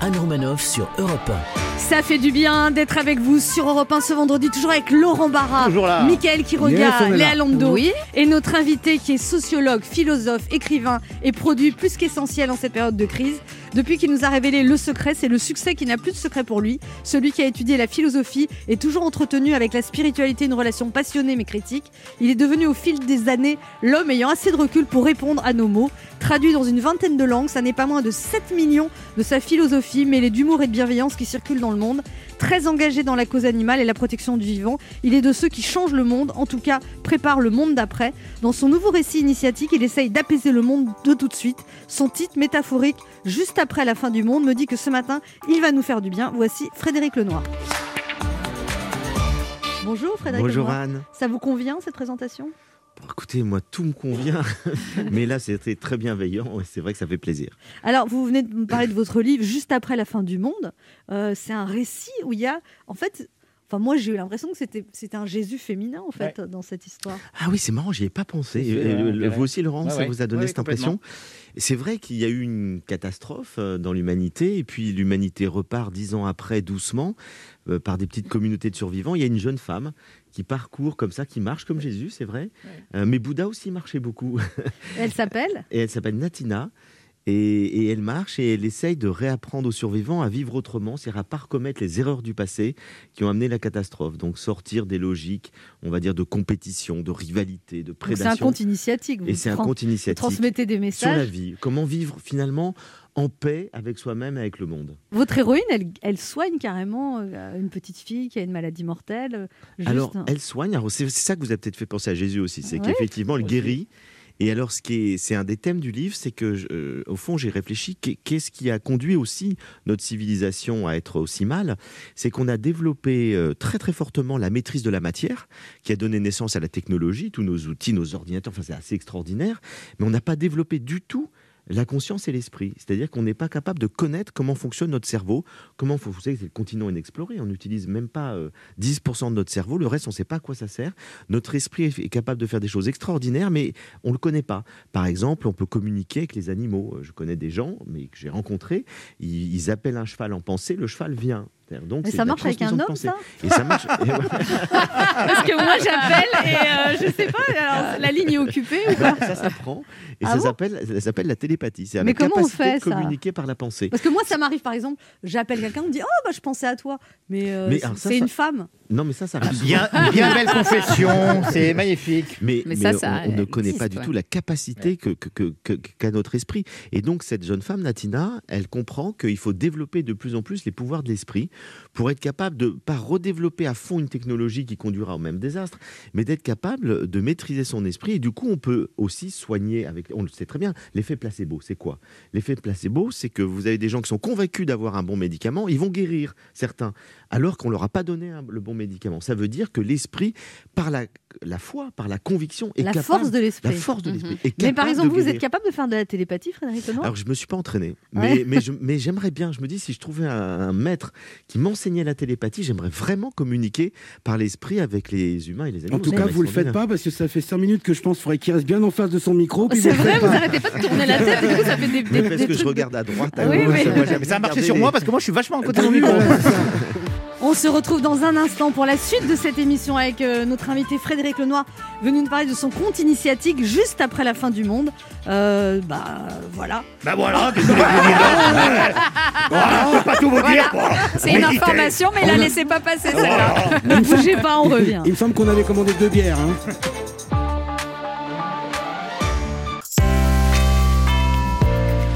Anne Romanov sur Europe 1. Ça fait du bien d'être avec vous sur Europe 1 ce vendredi, toujours avec Laurent Barra, toujours là. Mickaël qui regarde, Léa Londo et notre invité qui est sociologue, philosophe, écrivain et produit plus qu'essentiel en cette période de crise. Depuis qu'il nous a révélé le secret, c'est le succès qui n'a plus de secret pour lui. Celui qui a étudié la philosophie et toujours entretenu avec la spiritualité une relation passionnée mais critique. Il est devenu au fil des années l'homme ayant assez de recul pour répondre à nos mots Traduit dans une vingtaine de langues, ça n'est pas moins de 7 millions de sa philosophie mêlée d'humour et de bienveillance qui circulent dans le monde. Très engagé dans la cause animale et la protection du vivant, il est de ceux qui changent le monde, en tout cas prépare le monde d'après. Dans son nouveau récit initiatique, il essaye d'apaiser le monde de tout de suite. Son titre métaphorique, juste après la fin du monde, me dit que ce matin, il va nous faire du bien. Voici Frédéric Lenoir. Bonjour Frédéric Bonjour Lenoir. Anne. Ça vous convient cette présentation? Écoutez, moi tout me convient, mais là c'était très bienveillant et c'est vrai que ça fait plaisir. Alors, vous venez de me parler de votre livre juste après la fin du monde. Euh, c'est un récit où il y a, en fait, enfin moi j'ai eu l'impression que c'était c'était un Jésus féminin en fait dans cette histoire. Ah oui, c'est marrant, j'y ai pas pensé. Euh, vous aussi, Laurent, ça ouais. vous a donné Ouais, cette impression? C'est vrai qu'il y a eu une catastrophe euh, dans l'humanité, et puis l'humanité repart dix ans après, doucement, euh, par des petites communautés de survivants. Il y a une jeune femme qui parcourt comme ça, qui marche comme Jésus, c'est vrai. Euh, mais Bouddha aussi marchait beaucoup. Elle s'appelle Et elle s'appelle Natina. Et, et elle marche et elle essaye de réapprendre aux survivants à vivre autrement, c'est-à-dire à pas recommettre les erreurs du passé qui ont amené la catastrophe. Donc sortir des logiques, on va dire, de compétition, de rivalité, de prédation. C'est un conte initiatique. Et vous c'est un conte initiatique transmettez des sur la messages. vie. Comment vivre finalement en paix avec soi-même et avec le monde. Votre héroïne, elle, elle soigne carrément euh, une petite fille qui a une maladie mortelle. euh, juste Alors, un- elle soigne. C'est ça que vous avez peut-être fait penser à Jésus aussi, c'est Ouais. qu'effectivement, elle guérit. Et alors, ce qui est, c'est un des thèmes du livre, c'est que, euh, au fond, j'ai réfléchi, qu'est- qu'est-ce qui a conduit aussi notre civilisation à être aussi mal? C'est qu'on a développé euh, très très fortement la maîtrise de la matière, qui a donné naissance à la technologie, tous nos outils, nos ordinateurs. Enfin, c'est assez extraordinaire. Mais on n'a pas développé du tout la conscience et l'esprit. C'est-à-dire qu'on n'est pas capable de connaître comment fonctionne notre cerveau, comment, vous savez, c'est le continent inexploré, on n'utilise même pas euh, 10% de notre cerveau, le reste, on ne sait pas à quoi ça sert. Notre esprit est capable de faire des choses extraordinaires, mais on ne le connaît pas. Par exemple, on peut communiquer avec les animaux. Euh, Je connais des gens, mais que j'ai rencontrés, ils appellent un cheval en pensée, le cheval vient. Donc, c'est ça marche avec un homme, ça Et ça marche. Parce que moi j'appelle et euh, je sais pas, alors, la ligne est occupée ou pas ça s'apprend. Et Ah ça bon s'appelle ça s'appelle la télépathie. C'est Mais la comment on capacité fait, de ça communiquer par la pensée. Parce que moi ça m'arrive par exemple, j'appelle quelqu'un, on me dit oh bah je pensais à toi, mais, euh, Mais c'est- ça, ça- une femme. Non, mais ça, ça arrive Bien, bien belle confession, c'est magnifique. Mais, Mais mais ça, on- ça on, ne connaît pas du ouais. tout la capacité que, que- que- que- qu'a notre esprit. Et donc, cette jeune femme, Natina, elle comprend qu'il faut développer de plus en plus les pouvoirs de l'esprit pour être capable de, pas redévelopper à fond une technologie qui conduira au même désastre, mais d'être capable de maîtriser son esprit. Et du coup, on peut aussi soigner avec, on le sait très bien, l'effet placebo. C'est quoi? L'effet placebo, c'est que vous avez des gens qui sont convaincus d'avoir un bon médicament, ils vont guérir, certains, alors qu'on leur a pas donné un- le bon médicament. Ça veut dire que l'esprit, par la, la foi, par la conviction, est La capable- force de l'esprit. La force de l'esprit. Est Mais par capable exemple, de vous êtes capable de faire de la télépathie, Frédéric Alors, je me suis pas entraîné, mais, j'aimerais bien. Je me dis, si je trouvais un, un maître qui m'enseignait la télépathie, j'aimerais vraiment communiquer par l'esprit avec les humains et les animaux. En tout cas, vous le faites pas parce que ça fait 5 minutes que je pense qu'il faudrait qu'il reste bien en face de son micro. C'est vrai, vous pas. arrêtez pas de tourner la tête et du coup ça fait des, des, Mais parce des que je regarde à droite, à Ah oui, gauche. mais- moi, j'aime Mais ça a marché sur les- moi parce que moi je suis vachement à côté de mon micro. voilà. On se retrouve dans un instant pour la suite de cette émission avec euh, notre invité Frédéric Lenoir, venu nous parler de son compte initiatique juste après la fin du monde. Euh, bah voilà. Bah voilà, qu'est-ce que vous Voilà, on peut pas tout vous dire. bon. C'est une Méditez. information, mais la laissez pas passer celle-là. Ne bougez pas, on revient. Il me semble qu'on avait commandé deux bières. hein.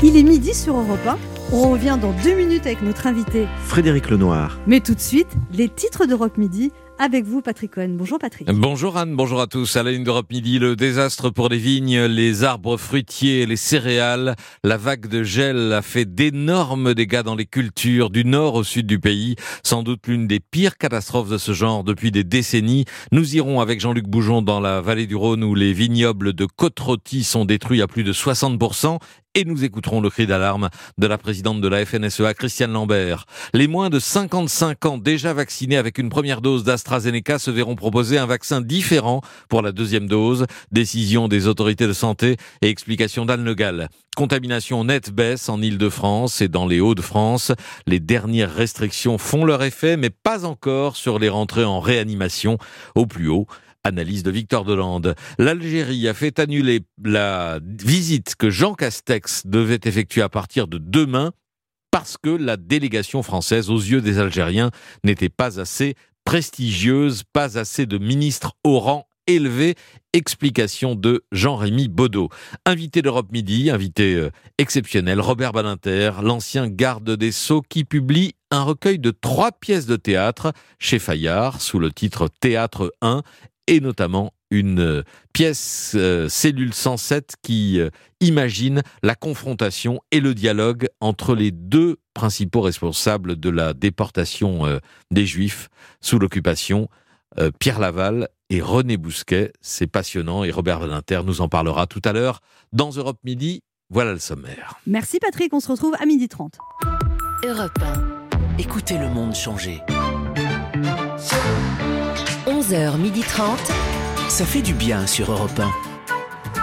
Il est midi sur Europe 1. On revient dans deux minutes avec notre invité. Frédéric Lenoir. Mais tout de suite, les titres d'Europe Midi avec vous, Patrick Cohen. Bonjour Patrick. Bonjour Anne, bonjour à tous. À la ligne d'Europe Midi, le désastre pour les vignes, les arbres fruitiers, les céréales. La vague de gel a fait d'énormes dégâts dans les cultures du nord au sud du pays. Sans doute l'une des pires catastrophes de ce genre depuis des décennies. Nous irons avec Jean-Luc Bougeon dans la vallée du Rhône où les vignobles de Côte-Rôtie sont détruits à plus de 60%. Et nous écouterons le cri d'alarme de la présidente de la FNSEA, Christiane Lambert. Les moins de 55 ans déjà vaccinés avec une première dose d'AstraZeneca se verront proposer un vaccin différent pour la deuxième dose. Décision des autorités de santé et explication d'Anne Le. Contamination nette baisse en Ile-de-France et dans les Hauts-de-France. Les dernières restrictions font leur effet, mais pas encore sur les rentrées en réanimation au plus haut. Analyse de Victor Delande. L'Algérie a fait annuler la visite que Jean Castex devait effectuer à partir de demain parce que la délégation française, aux yeux des Algériens, n'était pas assez prestigieuse, pas assez de ministres au rang élevé. Explication de Jean-Rémy Baudot. Invité d'Europe Midi, invité euh, exceptionnel, Robert Badinter, l'ancien garde des Sceaux, qui publie un recueil de trois pièces de théâtre chez Fayard, sous le titre Théâtre 1, et notamment une euh, pièce euh, Cellule 107 qui euh, imagine la confrontation et le dialogue entre les deux principaux responsables de la déportation euh, des Juifs sous l'occupation, euh, Pierre Laval et René Bousquet. C'est passionnant et Robert Badinter nous en parlera tout à l'heure dans Europe Midi. Voilà le sommaire. Merci Patrick, on se retrouve à 12h30. Europe 1. Écoutez le monde changer. 11h30. Ça fait du bien sur Europe 1.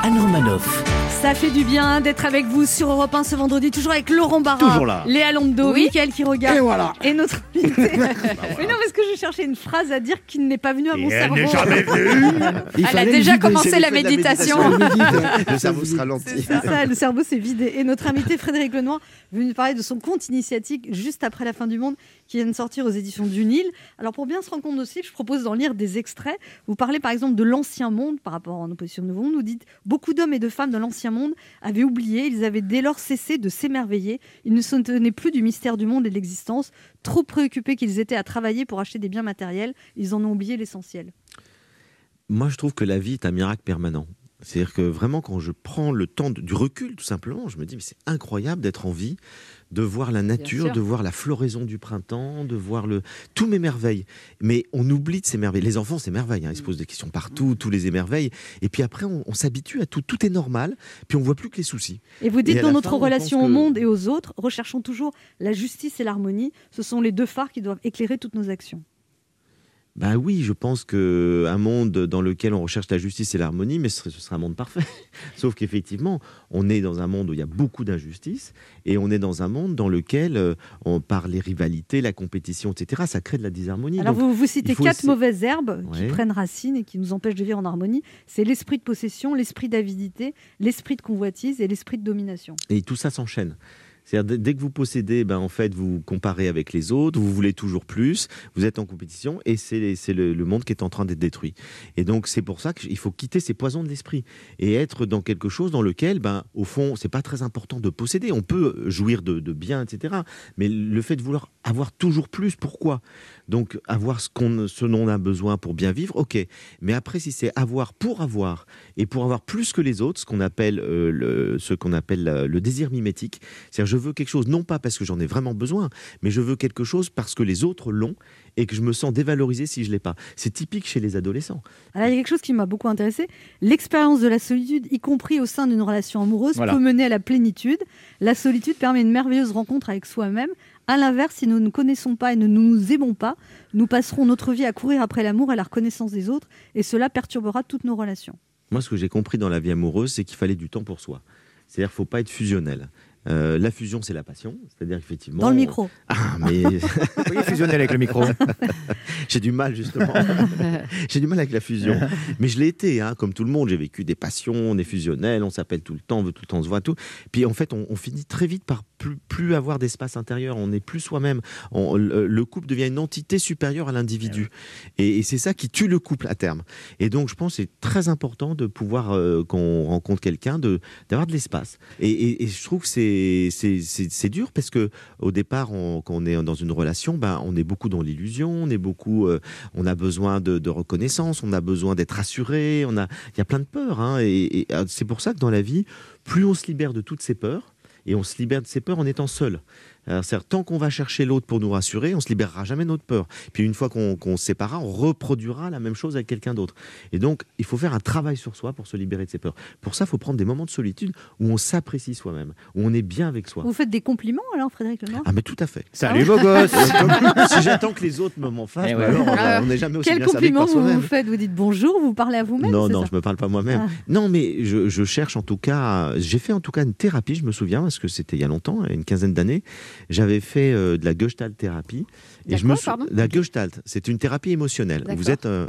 Anne Romanoff. Ça fait du bien d'être avec vous sur Europe 1 ce vendredi, toujours avec Laurent Barra, Toujours là. Léa Londo, Oui. Mickaël qui regarde. Et voilà. Et notre invité. Mais non, parce que je cherchais une phrase à dire qui n'est pas venue à mon elle cerveau. n'est jamais venue. Elle a déjà commencé la de méditation. Le cerveau se ralentit. C'est ça, le cerveau s'est vidé. Et notre invité Frédéric Lenoir venu nous parler de son compte initiatique juste après la fin du monde qui vient de sortir aux éditions du Nil. Alors pour bien se rendre compte aussi, je propose d'en lire des extraits. Vous parlez par exemple de l'ancien monde par rapport à nos positions nouveau monde. Vous dites beaucoup d'hommes et de femmes de l'ancien monde avaient oublié, ils avaient dès lors cessé de s'émerveiller. Ils ne se tenaient plus du mystère du monde et de l'existence. Trop préoccupés qu'ils étaient à travailler pour acheter des biens matériels, ils en ont oublié l'essentiel. Moi, je trouve que la vie est un miracle permanent. C'est-à-dire que vraiment, quand je prends le temps de- du recul, tout simplement, je me dis, mais c'est incroyable d'être en vie, de voir la nature, de voir la floraison du printemps, de voir le... tous mes merveilles. Mais on oublie de ces merveilles. Les enfants s'émerveillent, hein, ils se posent des questions partout, tous les émerveillent. Et puis après, on, on s'habitue à tout. Tout est normal, puis on voit plus que les soucis. Et vous dites dans notre fin, relation au que- monde et aux autres, recherchons toujours la justice et l'harmonie. Ce sont les deux phares qui doivent éclairer toutes nos actions. Ben oui, je pense que un monde dans lequel on recherche la justice et l'harmonie, mais ce serait, ce serait un monde parfait. Sauf qu'effectivement, on est dans un monde où il y a beaucoup d'injustice et on est dans un monde dans lequel, euh, on, par les rivalités, la compétition, etc., ça crée de la disharmonie. Alors Donc, vous, vous citez quatre essayer- mauvaises herbes qui prennent racine et qui nous empêchent de vivre en harmonie. C'est l'esprit de possession, l'esprit d'avidité, l'esprit de convoitise et l'esprit de domination. Et tout ça s'enchaîne. C'est-à-dire, dès- que vous possédez, ben, en fait, vous comparez avec les autres, vous voulez toujours plus, vous êtes en compétition, et c'est le, monde qui est en train d'être détruit. Et donc, c'est pour ça qu'il faut quitter ces poisons de l'esprit et être dans quelque chose dans lequel, ben, au fond, c'est pas très important de posséder. On peut jouir de, de biens, etc. Mais le fait de vouloir avoir toujours plus, pourquoi? Donc, avoir ce, dont on a besoin pour bien vivre, ok. Mais après, si c'est avoir pour avoir et pour avoir plus que les autres, ce qu'on appelle, euh, le, ce qu'on appelle euh, le désir mimétique, c'est-à-dire veux quelque chose non pas parce que j'en ai vraiment besoin, mais je veux quelque chose parce que les autres l'ont et que je me sens dévalorisé si je l'ai pas. C'est typique chez les adolescents. Alors, il y a quelque chose qui m'a beaucoup intéressé. L'expérience de la solitude, y compris au sein d'une relation amoureuse, Voilà. peut mener à la plénitude. La solitude permet une merveilleuse rencontre avec soi-même. À l'inverse, si nous ne connaissons pas et ne nous aimons pas, nous passerons notre vie à courir après l'amour et la reconnaissance des autres, et cela perturbera toutes nos relations. Moi, ce que j'ai compris dans la vie amoureuse, c'est qu'il fallait du temps pour soi. C'est-à-dire qu'il faut pas être fusionnel. Euh, la fusion, c'est la passion. C'est-à-dire effectivement. Dans le micro. Ah, mais. Oui, fusionnel avec le micro. J'ai du mal, justement. J'ai du mal avec la fusion. Mais je l'ai été, hein, comme tout le monde. J'ai vécu des passions, on est fusionnel, on s'appelle tout le temps, on veut tout le temps se voir, tout. Puis en fait, on, on finit très vite par plus, plus avoir d'espace intérieur. On n'est plus soi-même. On- Le, le couple devient une entité supérieure à l'individu. Et, et c'est ça qui tue le couple à terme. Et donc, je pense que c'est très important de pouvoir, euh, quand on rencontre quelqu'un, de- d'avoir de l'espace. Et, et- et je trouve que c'est- c'est c'est- c'est dur parce que au départ, on- quand on est dans une relation, ben, on est beaucoup dans l'illusion, on est beaucoup, euh, on a besoin de, de reconnaissance, on a besoin d'être rassuré, on a, il y a plein de peurs. hein. et euh, c'est pour ça que dans la vie, plus on se libère de toutes ces peurs, et on se libère de ces peurs en étant seul. C'est-à-dire, tant qu'on va chercher l'autre pour nous rassurer, on se libérera jamais de notre peur. Puis une fois qu'on se séparera, on reproduira la même chose avec quelqu'un d'autre. Et donc, il faut faire un travail sur soi pour se libérer de ses peurs. Pour ça, il faut prendre des moments de solitude où on s'apprécie soi-même, où on est bien avec soi. Vous faites des compliments alors, Frédéric Lenoir Ah mais tout à fait. Salut, beau gosse. si j'attends que les autres me m'en fassent, Eh ouais. alors, euh, Alors, on n'est jamais aussi Quel bien servi que compliment par vous vous faites? Vous dites bonjour, vous parlez à vous-même Non, non, ça je me parle pas moi-même. Ah. Non, mais je, je cherche en tout cas. J'ai fait en tout cas une thérapie, je me souviens, parce que c'était il y a longtemps, une quinzaine d'années. J'avais fait euh, de la Gestalt thérapie. La je me La Gestalt, c'est une thérapie émotionnelle. Vous êtes. euh,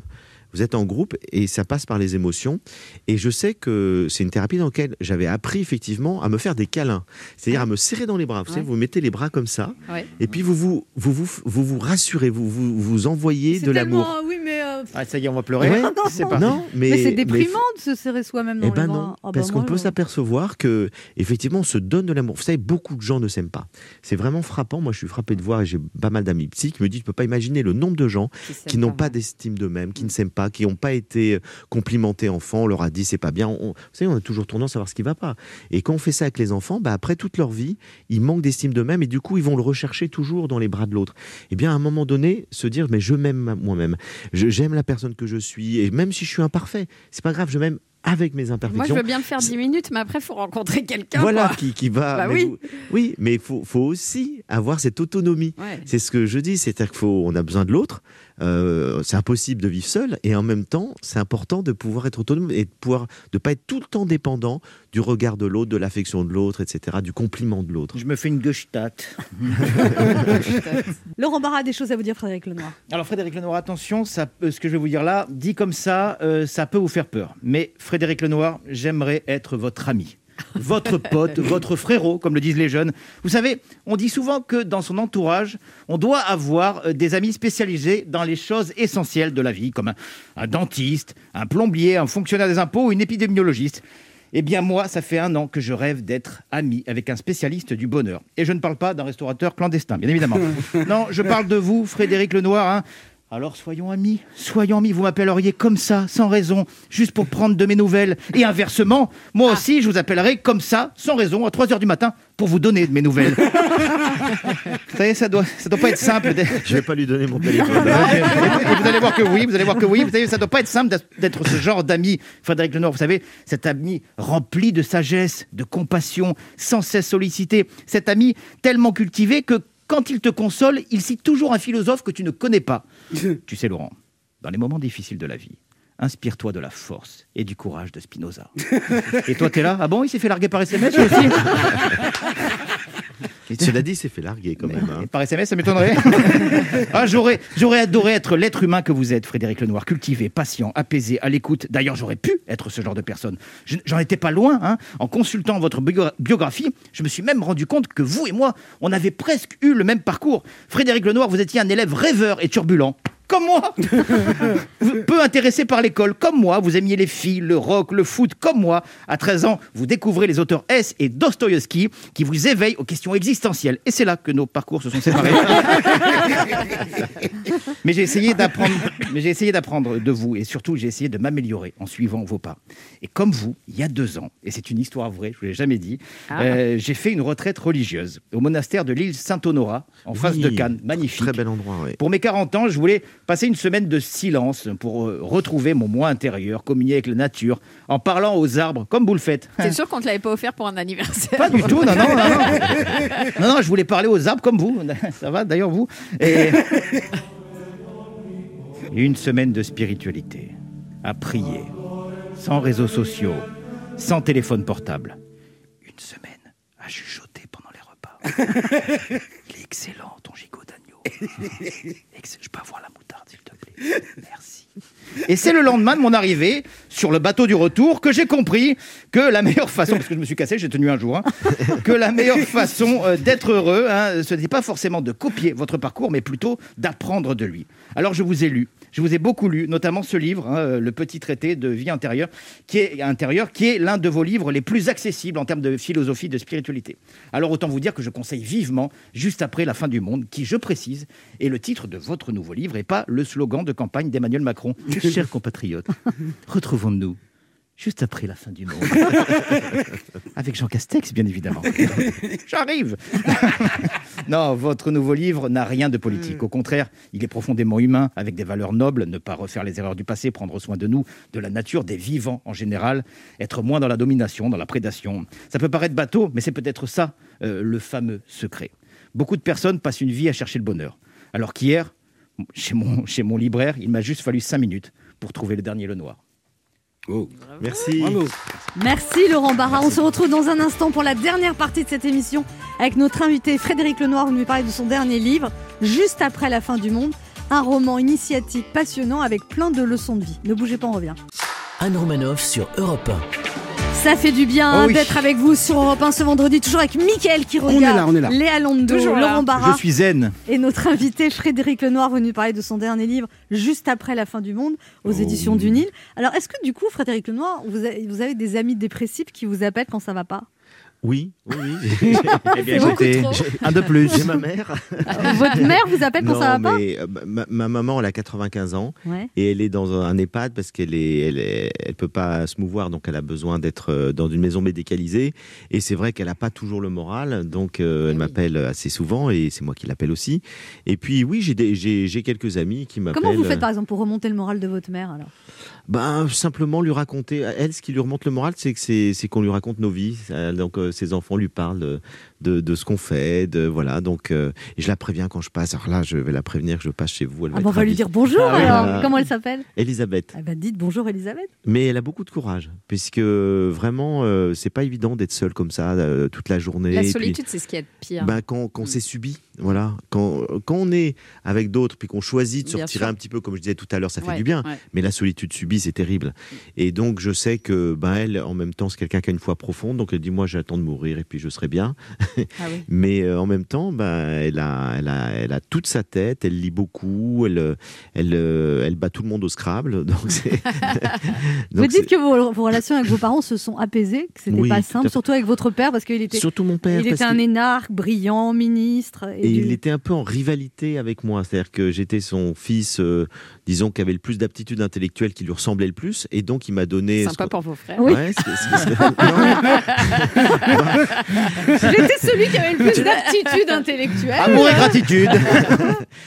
vous êtes en groupe et ça passe par les émotions. Et je sais que c'est une thérapie dans laquelle j'avais appris effectivement à me faire des câlins, c'est-à-dire à me serrer dans les bras. Vous savez, vous mettez les bras comme ça, Ouais. et puis vous vous, vous, vous, vous, vous rassurez, vous, vous, vous envoyez de l'amour. Oui, mais. Ah, ça y est, on va pleurer. Ouais. C'est parti. Non, mais, mais, c'est mais- déprimant de se serrer soi-même dans eh les ben bras. non, Ah bah parce moi, qu'on peut je- s'apercevoir que effectivement on se donne de l'amour. Vous savez, beaucoup de gens ne s'aiment pas. C'est vraiment frappant. Moi, je suis frappé de voir et j'ai pas mal d'amis psy qui me disent, tu peux pas imaginer le nombre de gens qui n'ont pas d'estime d'eux-mêmes, qui ne s'aiment pas, qui n'ont pas été euh, complimentés enfants. On leur a dit c'est pas bien. On- vous savez, on a toujours tendance à voir ce qui va pas. Et quand on fait ça avec les enfants, bah après toute leur vie, ils manquent d'estime d'eux-mêmes et du coup ils vont le rechercher toujours dans les bras de l'autre. Et bien à un moment donné, se dire mais je m'aime moi-même, Je- j'aime la personne que je suis et même si je suis imparfait, c'est pas grave, je m'aime avec mes imperfections. Moi, je veux bien le faire 10 minutes, mais après, il faut rencontrer quelqu'un. Voilà, quoi. qui, qui va. Bah mais oui. vous- oui, mais il faut, faut aussi avoir cette autonomie. Ouais. C'est ce que je dis, c'est-à-dire qu'il faut, on a besoin de l'autre. Euh, c'est impossible de vivre seul, et en même temps, c'est important de pouvoir être autonome et de pouvoir, de pas être tout le temps dépendant du regard de l'autre, de l'affection de l'autre, etc., du compliment de l'autre. Je me fais une gestalt. Laurent Barra a des choses à vous dire, Frédéric Lenoir. Alors Frédéric Lenoir, attention, ça, ce que je vais vous dire là, dit comme ça, euh, ça peut vous faire peur. Mais Frédéric Lenoir, j'aimerais être votre ami. Votre pote, votre frérot, comme le disent les jeunes. Vous savez, on dit souvent que dans son entourage, on doit avoir euh, des amis spécialisés dans les choses essentielles de la vie, comme un, un dentiste, un plombier, un fonctionnaire des impôts ou une épidémiologiste. Eh bien moi, ça fait un an que je rêve d'être ami avec un spécialiste du bonheur. Et je ne parle pas d'un restaurateur clandestin, bien évidemment. non, je parle de vous, Frédéric Lenoir. hein. Alors soyons amis, soyons amis, vous m'appelleriez comme ça, sans raison, juste pour prendre de mes nouvelles. Et inversement, moi aussi, je vous appellerai comme ça, sans raison, à 3h du matin, pour vous donner de mes nouvelles. vous savez, ça doit, ça doit pas être simple. d'être- Je vais pas lui donner mon téléphone. vous allez voir que oui, vous allez voir que oui. Vous savez, ça doit pas être simple d'être- d'être ce genre d'ami, Frédéric Lenoir. Vous savez, cet ami rempli de sagesse, de compassion, sans cesse sollicité. Cet ami tellement cultivé que quand il te console, il cite toujours un philosophe que tu ne connais pas. tu sais, Laurent, dans les moments difficiles de la vie, inspire-toi de la force et du courage de Spinoza. et toi, t'es là? Ah bon, il s'est fait larguer par SMS aussi? Cela dit, c'est fait larguer quand même. hein. Par SMS, ça m'étonnerait. ah, j'aurais, j'aurais adoré être l'être humain que vous êtes, Frédéric Lenoir, cultivé, patient, apaisé, à l'écoute. D'ailleurs, j'aurais pu être ce genre de personne. Je- j'en étais pas loin. hein. En consultant votre bio- biographie, je me suis même rendu compte que vous et moi, on avait presque eu le même parcours. Frédéric Lenoir, vous étiez un élève rêveur et turbulent. Comme moi Peu intéressé par l'école, comme moi, vous aimiez les filles, le rock, le foot, comme moi. À 13 ans, vous découvrez les auteurs S et Dostoïevski qui vous éveillent aux questions existentielles. Et c'est là que nos parcours se sont séparés. mais j'ai essayé d'apprendre, mais j'ai essayé d'apprendre de vous et surtout j'ai essayé de m'améliorer en suivant vos pas. Et comme vous, il y a deux ans, et c'est une histoire vraie, je vous l'ai jamais dit, Ah. euh, j'ai fait une retraite religieuse au monastère de l'île Saint-Honorat en face de Oui, Cannes, magnifique. Très bel endroit, oui. Pour mes 40 ans, je voulais passer une semaine de silence pour euh, retrouver mon moi intérieur, communier avec la nature, en parlant aux arbres, comme vous le faites. C'est sûr qu'on ne te l'avait pas offert pour un anniversaire? Pas du tout, non, non, non, non. Non, non, je voulais parler aux arbres comme vous. Ça va, d'ailleurs, vous? Et... Une semaine de spiritualité, à prier, sans réseaux sociaux, sans téléphone portable. Une semaine à chuchoter pendant les repas. Il est excellent, ton gigot d'agneau. Je peux avoir la moutarde, s'il te plaît. Merci. Et c'est le lendemain de mon arrivée sur le bateau du retour que j'ai compris que la meilleure façon, parce que je me suis cassé, j'ai tenu un jour, hein, que la meilleure façon euh, d'être heureux, hein, ce n'est pas forcément de copier votre parcours, mais plutôt d'apprendre de lui. Alors je vous ai lu, je vous ai beaucoup lu, notamment ce livre, hein, euh, le petit traité de vie intérieure, qui est intérieur, qui est l'un de vos livres les plus accessibles en termes de philosophie, de spiritualité. Alors autant vous dire que je conseille vivement, juste après la fin du monde, qui, je précise, est le titre de votre nouveau livre et pas le slogan de campagne d'Emmanuel Macron. Chers compatriotes, retrouvons-nous juste après la fin du monde. Avec Jean Castex, bien évidemment. J'arrive Non, votre nouveau livre n'a rien de politique. Au contraire, il est profondément humain, avec des valeurs nobles, ne pas refaire les erreurs du passé, prendre soin de nous, de la nature, des vivants en général, être moins dans la domination, dans la prédation. Ça peut paraître bateau, mais c'est peut-être ça, euh, le fameux secret. Beaucoup de personnes passent une vie à chercher le bonheur. Alors qu'hier, chez mon, chez mon libraire, il m'a juste fallu cinq minutes pour trouver le dernier Le Noir. Merci. Merci Laurent Barra. On se retrouve dans un instant pour la dernière partie de cette émission avec notre invité Frédéric Lenoir. Vous nous parler de son dernier livre, Juste après la fin du monde. Un roman initiatique passionnant avec plein de leçons de vie. Ne bougez pas, on revient. Anne Romanoff sur Europe 1. Ça fait du bien Oh oui. d'être avec vous sur Europe 1 ce vendredi, toujours avec Mickaël qui regarde, est là, on est là. Léa Londo, Toujours. Laurent Barra Je suis zen. et notre invité Frédéric Lenoir venu nous parler de son dernier livre juste après la fin du monde aux Oh. éditions du Nil. Alors est-ce que du coup Frédéric Lenoir, vous avez, vous avez des amis dépressifs qui vous appellent quand ça va pas? Oui, oui, oui. Eh bien, un de plus. J'ai ma mère. Votre mère vous appelle quand non, ça va pas mais, euh, ma, ma maman, elle a 95 ans Ouais. et elle est dans un EHPAD parce qu'elle est, elle est, elle peut pas se mouvoir, donc elle a besoin d'être euh, dans une maison médicalisée. Et c'est vrai qu'elle a pas toujours le moral, donc euh, elle m'appelle assez souvent et c'est moi qui l'appelle aussi. Et puis oui, j'ai des- j'ai j'ai quelques amis qui m'appellent. Comment vous faites par exemple pour remonter le moral de votre mère alors? Ben, simplement lui raconter. Elle, ce qui lui remonte le moral, c'est que c'est c'est qu'on lui raconte nos vies. Donc, euh, ses enfants lui parlent de, de, de ce qu'on fait, de voilà. Donc, euh, et je la préviens quand je passe. Alors là, je vais la prévenir que je passe chez vous. Elle va Ah bon, On va lui dire bonjour Ah alors. Comment elle s'appelle? Elisabeth. Eh ben, dites bonjour Elisabeth. Mais elle a beaucoup de courage, puisque vraiment, euh, c'est pas évident d'être seule comme ça euh, toute la journée. La solitude, c'est ce qui est pire. bah, quand, quand c'est subi, voilà. Quand, quand on est avec d'autres, puis qu'on choisit de se Bien retirer sûr. un petit peu, comme je disais tout à l'heure, ça fait du bien. ouais. Mais la solitude subie, c'est terrible. Et donc, je sais que, ben, elle, en même temps, c'est quelqu'un qui a une foi profonde. Donc, elle dit, moi, j'attends de mourir et puis je serai bien. Ah oui. Mais euh, en même temps, ben, elle, a, elle, a, elle a toute sa tête, elle lit beaucoup, elle, elle, euh, elle bat tout le monde au Scrabble. Donc. Vous dites que vos, vos relations avec vos parents se sont apaisées, que c'était Oui, pas simple, surtout avec votre père parce qu'il était. Surtout mon père, Il était un énarque, brillant, ministre. Et, Et du- il était un peu en rivalité avec moi. C'est-à-dire que j'étais son fils, euh, disons, qui avait le plus d'aptitudes intellectuelles, qui lui ressemblait le plus. Et donc, il m'a donné. Sympa ce pour vos frères. Ouais, c'est- c'est- c'est- J'étais celui qui avait le plus d'aptitude intellectuelle. Amour et gratitude.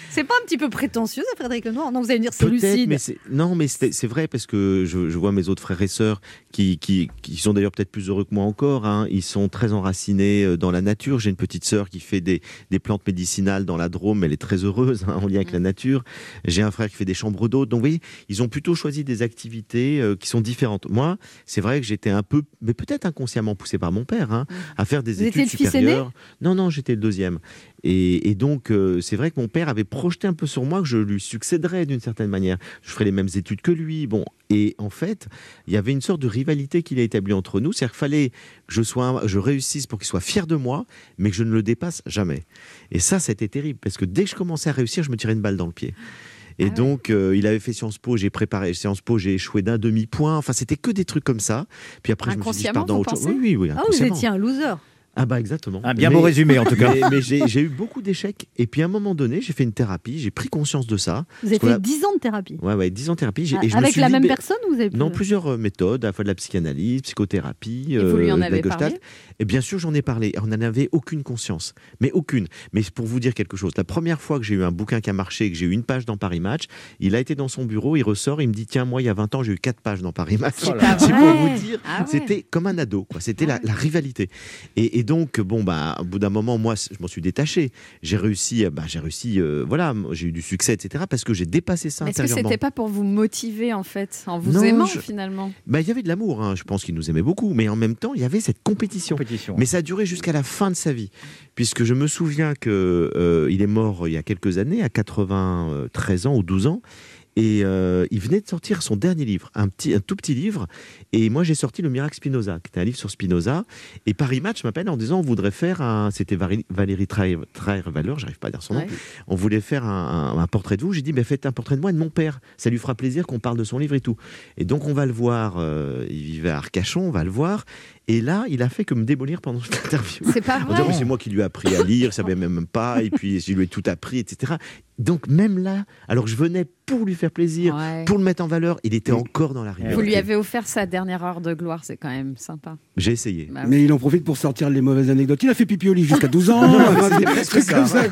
C'est pas un petit peu prétentieux, ça, Frédéric Lenoir? Non, vous allez me dire c'est Peut-être, lucide. mais c'est- non, mais c'est c'est vrai parce que je, je vois mes autres frères et sœurs qui, qui, qui sont d'ailleurs peut-être plus heureux que moi encore. hein. Ils sont très enracinés euh, dans la nature. J'ai une petite sœur qui fait des, des plantes médicinales dans la Drôme. Elle est très heureuse hein, en lien avec la nature. J'ai un frère qui fait des chambres d'eau. Donc, vous voyez, ils ont plutôt choisi des activités euh, qui sont différentes. Moi, c'est vrai que j'étais un peu, mais peut-être inconsciemment poussé par mon père, hein, à faire des Vous études supérieures. Non, non, j'étais le deuxième. Et, et donc, euh, c'est vrai que mon père avait projeté un peu sur moi que je lui succéderais d'une certaine manière. Je ferais les mêmes études que lui. Bon, et en fait, il y avait une sorte de rivalité qu'il a établie entre nous. C'est-à-dire qu'il fallait que je, sois, je réussisse pour qu'il soit fier de moi, mais que je ne le dépasse jamais. Et ça, c'était terrible, parce que dès que je commençais à réussir, je me tirais une balle dans le pied. Et donc, euh, il avait fait Sciences Po, j'ai préparé Sciences Po, j'ai échoué d'un demi-point. Enfin, c'était que des trucs comme ça. Puis après, je me suis dit, je pars Inconsciemment, dans vous autre chose. pensez Oui, oui, oui. Ah, vous étiez un loser. Ah bah exactement. Un bien beau résumé, en tout cas. Mais, mais j'ai eu beaucoup d'échecs. Et puis à un moment donné, j'ai fait une thérapie, j'ai pris conscience de ça. Vous avez fait a- 10 ans de thérapie. Ouais, ouais, 10 ans de thérapie. Ah, et je me avec suis la même personne ou vous avez Non, plus- plusieurs méthodes, à la fois de la psychanalyse, psychothérapie, Et vous lui en euh, de la parlé Et bien sûr, j'en ai parlé. On n'en avait aucune conscience, mais aucune. Mais pour vous dire quelque chose, la première fois que j'ai eu un bouquin qui a marché, que j'ai eu une page dans Paris Match, il a été dans son bureau, il ressort, il me dit tiens, moi, il y a 20 ans, j'ai eu quatre pages dans Paris Match. C'est pour vous dire, Ah ouais. c'était comme un ado, quoi. C'était la, la rivalité. Et, et donc, bon, bah, au bout d'un moment, moi, je m'en suis détaché. J'ai réussi, euh, bah, j'ai réussi, euh, voilà, j'ai eu du succès, etc. Parce que j'ai dépassé ça Est-ce que c'était pas pour vous motiver en fait, en vous Non, aimant je- finalement? Bah, il y avait de l'amour, hein. je pense qu'il nous aimait beaucoup, mais en même temps, il y avait cette compétition. Mais ça a duré jusqu'à la fin de sa vie, puisque je me souviens que euh, il est mort il y a quelques années, à 93 ans ou 12 ans. Et euh, il venait de sortir son dernier livre, un, petit, un tout petit livre. Et moi, j'ai sorti Le Miracle Spinoza, qui était un livre sur Spinoza. Et Paris Match m'appelle en disant on voudrait faire un. C'était Valérie, Traire-Valeur, j'arrive pas à dire son nom. Ouais. On voulait faire un, un- un portrait de vous. J'ai dit ben, faites un portrait de moi et de mon père. Ça lui fera plaisir qu'on parle de son livre et tout. Et donc, on va le voir. euh, il vivait à Arcachon, on va le voir. Et là, il a fait que me démolir pendant cette interview. C'est pas vrai. c'est moi qui lui ai appris à lire, il savait même pas, et puis je lui ai tout appris, etc. Donc même là, alors que je venais pour lui faire plaisir, Ouais. pour le mettre en valeur, il était encore dans la rigueur. Vous lui avez offert sa dernière heure de gloire, c'est quand même sympa. J'ai essayé. Bah Mais il en profite pour sortir les mauvaises anecdotes. Il a fait pipi au lit jusqu'à 12 ans. Des presque trucs ça. comme ça.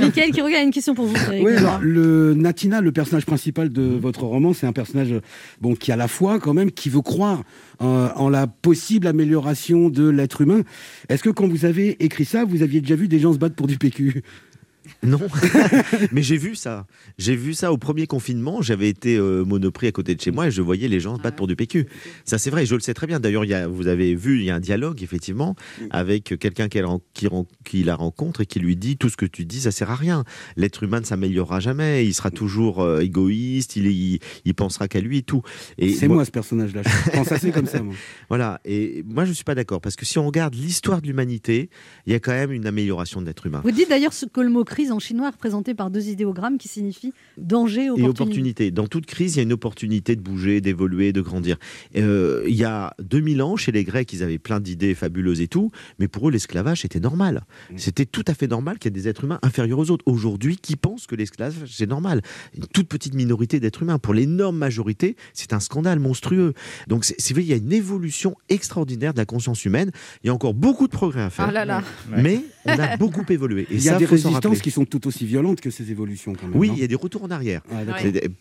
Michael qui regarde une question pour vous. Oui, alors le Natina, le personnage principal de votre roman, c'est un personnage bon qui a la foi quand même, qui veut croire euh, en la possible amélioration de l'être humain. Est-ce que quand vous avez écrit ça, vous aviez déjà vu des gens se battre pour du PQ Non, mais j'ai vu ça. J'ai vu ça au premier confinement. J'avais été euh, monoprix à côté de chez moi et je voyais les gens se battre pour du PQ. Ça, c'est vrai, je le sais très bien. D'ailleurs, il y a- vous avez vu, il y a un dialogue, effectivement, avec quelqu'un qui, qui la rencontre et qui lui dit Tout ce que tu dis, ça sert à rien. L'être humain ne s'améliorera jamais. Il sera toujours euh, égoïste, il, il, il pensera qu'à lui et tout. Et C'est moi ce personnage-là. Je pense assez comme ça. Moi. Voilà, et moi je suis pas d'accord parce que si on regarde l'histoire de l'humanité, il y a quand même une amélioration de l'être humain. Vous dites d'ailleurs ce que le mot crise en chinois est représenté par deux idéogrammes qui signifient danger, Et opportunité. opportunité. Dans toute crise, il y a une opportunité de bouger, d'évoluer, de grandir. Euh, il y a 2000 ans, chez les Grecs, ils avaient plein d'idées fabuleuses et tout, mais pour eux, l'esclavage était normal. C'était tout à fait normal qu'il y ait des êtres humains inférieurs aux autres. Aujourd'hui, qui pense que l'esclavage, c'est normal? Une toute petite minorité d'êtres humains. Pour l'énorme majorité, c'est un scandale monstrueux. Donc, c'est vrai, il y a une évolution extraordinaire de la conscience humaine. Il y a encore beaucoup de progrès à faire. Ah là là. Mais on a beaucoup évolué. Et Il y a ça, des résistances. Qui sont tout aussi violentes que ces évolutions. Quand même, Oui, il y a des retours en arrière. Ah,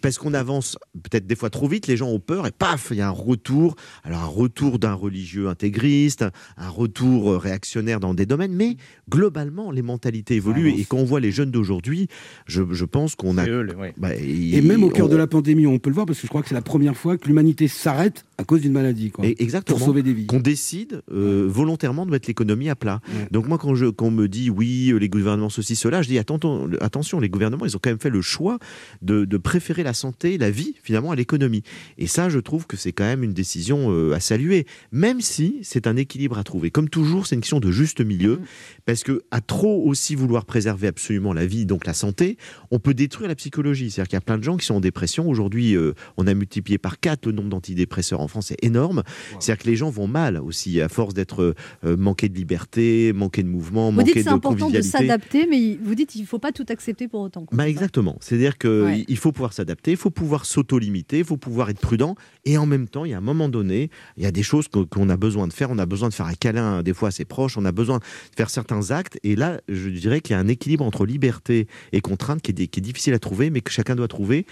Parce qu'on avance peut-être des fois trop vite, les gens ont peur et paf, il y a un retour. Alors un retour d'un religieux intégriste, un retour euh, réactionnaire dans des domaines, mais globalement les mentalités évoluent avance. et quand on voit les jeunes d'aujourd'hui, je, je pense qu'on a. Eux, ouais. Bah, Et même au cœur de la pandémie, on peut le voir parce que je crois que c'est la première fois que l'humanité s'arrête à cause d'une maladie. Quoi, Et exactement. Pour sauver des vies. Qu'on décide euh, volontairement de mettre l'économie à plat. Donc moi, quand, je, quand on me dit oui, euh, les gouvernements ceci, cela, je dis attention, attention, les gouvernements, ils ont quand même fait le choix de, de préférer la santé, la vie, finalement, à l'économie. Et ça, je trouve que c'est quand même une décision euh, à saluer, même si c'est un équilibre à trouver. Comme toujours, c'est une question de juste milieu, parce que à trop aussi vouloir préserver absolument la vie, donc la santé, on peut détruire la psychologie. C'est-à-dire qu'il y a plein de gens qui sont en dépression. Aujourd'hui, euh, on a multiplié par 4 le nombre d'antidépresseurs en France, c'est énorme. C'est-à-dire que les gens vont mal aussi, à force d'être euh, manqués de liberté, manqués de mouvement, Vous manqués dites c'est de important de s'adapter, mais vous dites il ne faut pas tout accepter pour autant. Bah exactement. C'est-à-dire qu'il Ouais. il faut pouvoir s'adapter, il faut pouvoir s'auto-limiter, il faut pouvoir être prudent. Et en même temps, il y a un moment donné, il y a des choses qu'on a besoin de faire. On a besoin de faire un câlin des fois à ses proches, on a besoin de faire certains actes. Et là, je dirais qu'il y a un équilibre entre liberté et contrainte qui est, di- qui est difficile à trouver, mais que chacun doit trouver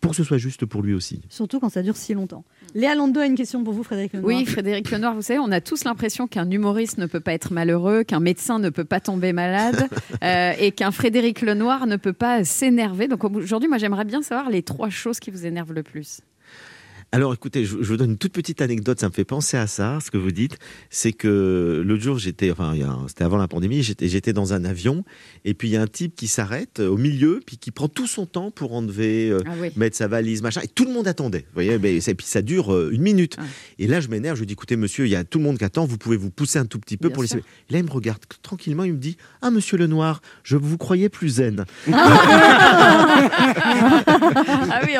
pour que ce soit juste pour lui aussi. Surtout quand ça dure si longtemps. Léa Lando a une question pour vous, Frédéric Lenoir. Oui, Frédéric Lenoir, vous savez, on a tous l'impression qu'un humoriste ne peut pas être malheureux, qu'un médecin ne peut pas tomber malade euh, et qu'un Frédéric Lenoir ne peut pas s'énerver. Donc aujourd'hui, moi, j'aimerais bien savoir les trois choses qui vous énervent le plus. Alors écoutez, je, je vous donne une toute petite anecdote, ça me fait penser à ça, ce que vous dites. C'est que l'autre jour, j'étais, enfin, c'était avant la pandémie, j'étais, dans un avion, et puis il y a un type qui s'arrête euh, au milieu, puis qui prend tout son temps pour enlever, euh, Ah oui. mettre sa valise, machin, et tout le monde attendait. Vous voyez, mais, et puis ça dure euh, une minute. Et là, je m'énerve, je dis, écoutez, monsieur, il y a tout le monde qui attend, vous pouvez vous pousser un tout petit peu Bien pour sûr. laisser. Et là, il me regarde tranquillement, il me dit, ah, monsieur Lenoir, je vous croyais plus zen.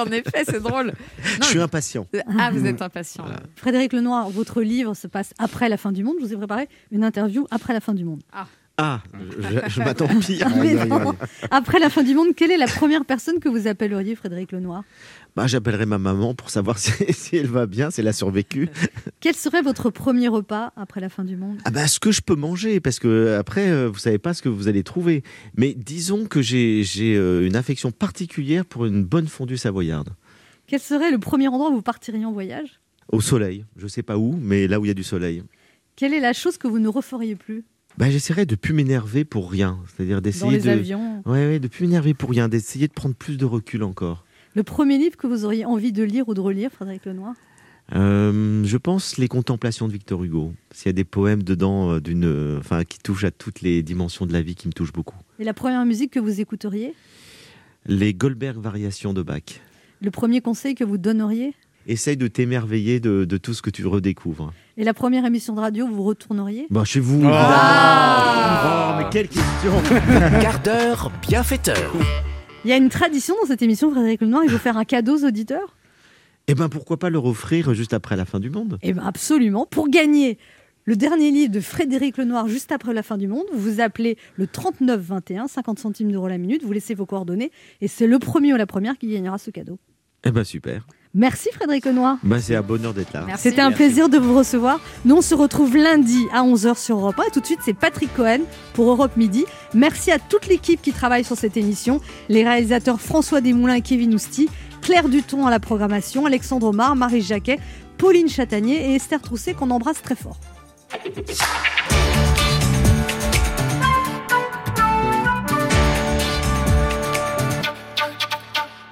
ah en effet, c'est drôle. je suis impatient. Ah, vous êtes impatient. Frédéric Lenoir, votre livre se passe après la fin du monde. Je vous ai préparé une interview après la fin du monde. Ah, je, je m'attends pire. Après la fin du monde, quelle est la première personne que vous appelleriez Frédéric Lenoir? Bah, j'appellerai ma maman pour savoir si, si elle va bien, si elle a survécu. Quel serait votre premier repas après la fin du monde? Ah bah, ce que je peux manger, parce que après, euh, vous savez pas ce que vous allez trouver. Mais disons que j'ai euh, une affection particulière pour une bonne fondue savoyarde. Quel serait le premier endroit où vous partiriez en voyage? Au soleil, je sais pas où, mais là où il y a du soleil. Quelle est la chose que vous ne referiez plus? Bah, j'essaierai de plus m'énerver pour rien, c'est-à-dire d'essayer les de avions. Ouais, ouais, de plus m'énerver pour rien, d'essayer de prendre plus de recul encore. Le premier livre que vous auriez envie de lire ou de relire, Frédéric Lenoir Euh, je pense les contemplations de Victor Hugo. S'il y a des poèmes dedans euh, d'une, euh, enfin, qui touchent à toutes les dimensions de la vie, qui me touchent beaucoup. Et la première musique que vous écouteriez Les Goldberg variations de Bach. Le premier conseil que vous donneriez Essaye de t'émerveiller de, de tout ce que tu redécouvres. Et la première émission de radio, vous retourneriez Bah, chez vous. Ah Oh, mais quelle question Quart d'heure bienfaiteur. Il y a une tradition dans cette émission, Frédéric Lenoir, il faut faire un cadeau aux auditeurs? Eh ben, pourquoi pas leur offrir juste après la fin du monde? Eh bien, absolument. Pour gagner le dernier livre de Frédéric Lenoir juste après la fin du monde. Vous vous appelez le 39 21, 50 centimes d'euros la minute. Vous laissez vos coordonnées et c'est le premier ou la première qui gagnera ce cadeau. Eh ben super. Merci Frédéric Lenoir. Ben, c'est un bonheur d'être là. C'était un plaisir de vous recevoir. Nous, on se retrouve lundi à 11h sur Europe 1. Et tout de suite, c'est Patrick Cohen pour Europe Midi. Merci à toute l'équipe qui travaille sur cette émission. Les réalisateurs François Desmoulins et Kevin Ousti, Claire Duton à la programmation, Alexandre Omar, Marie Jacquet, Pauline Chatanier et Esther Trousset qu'on embrasse très fort.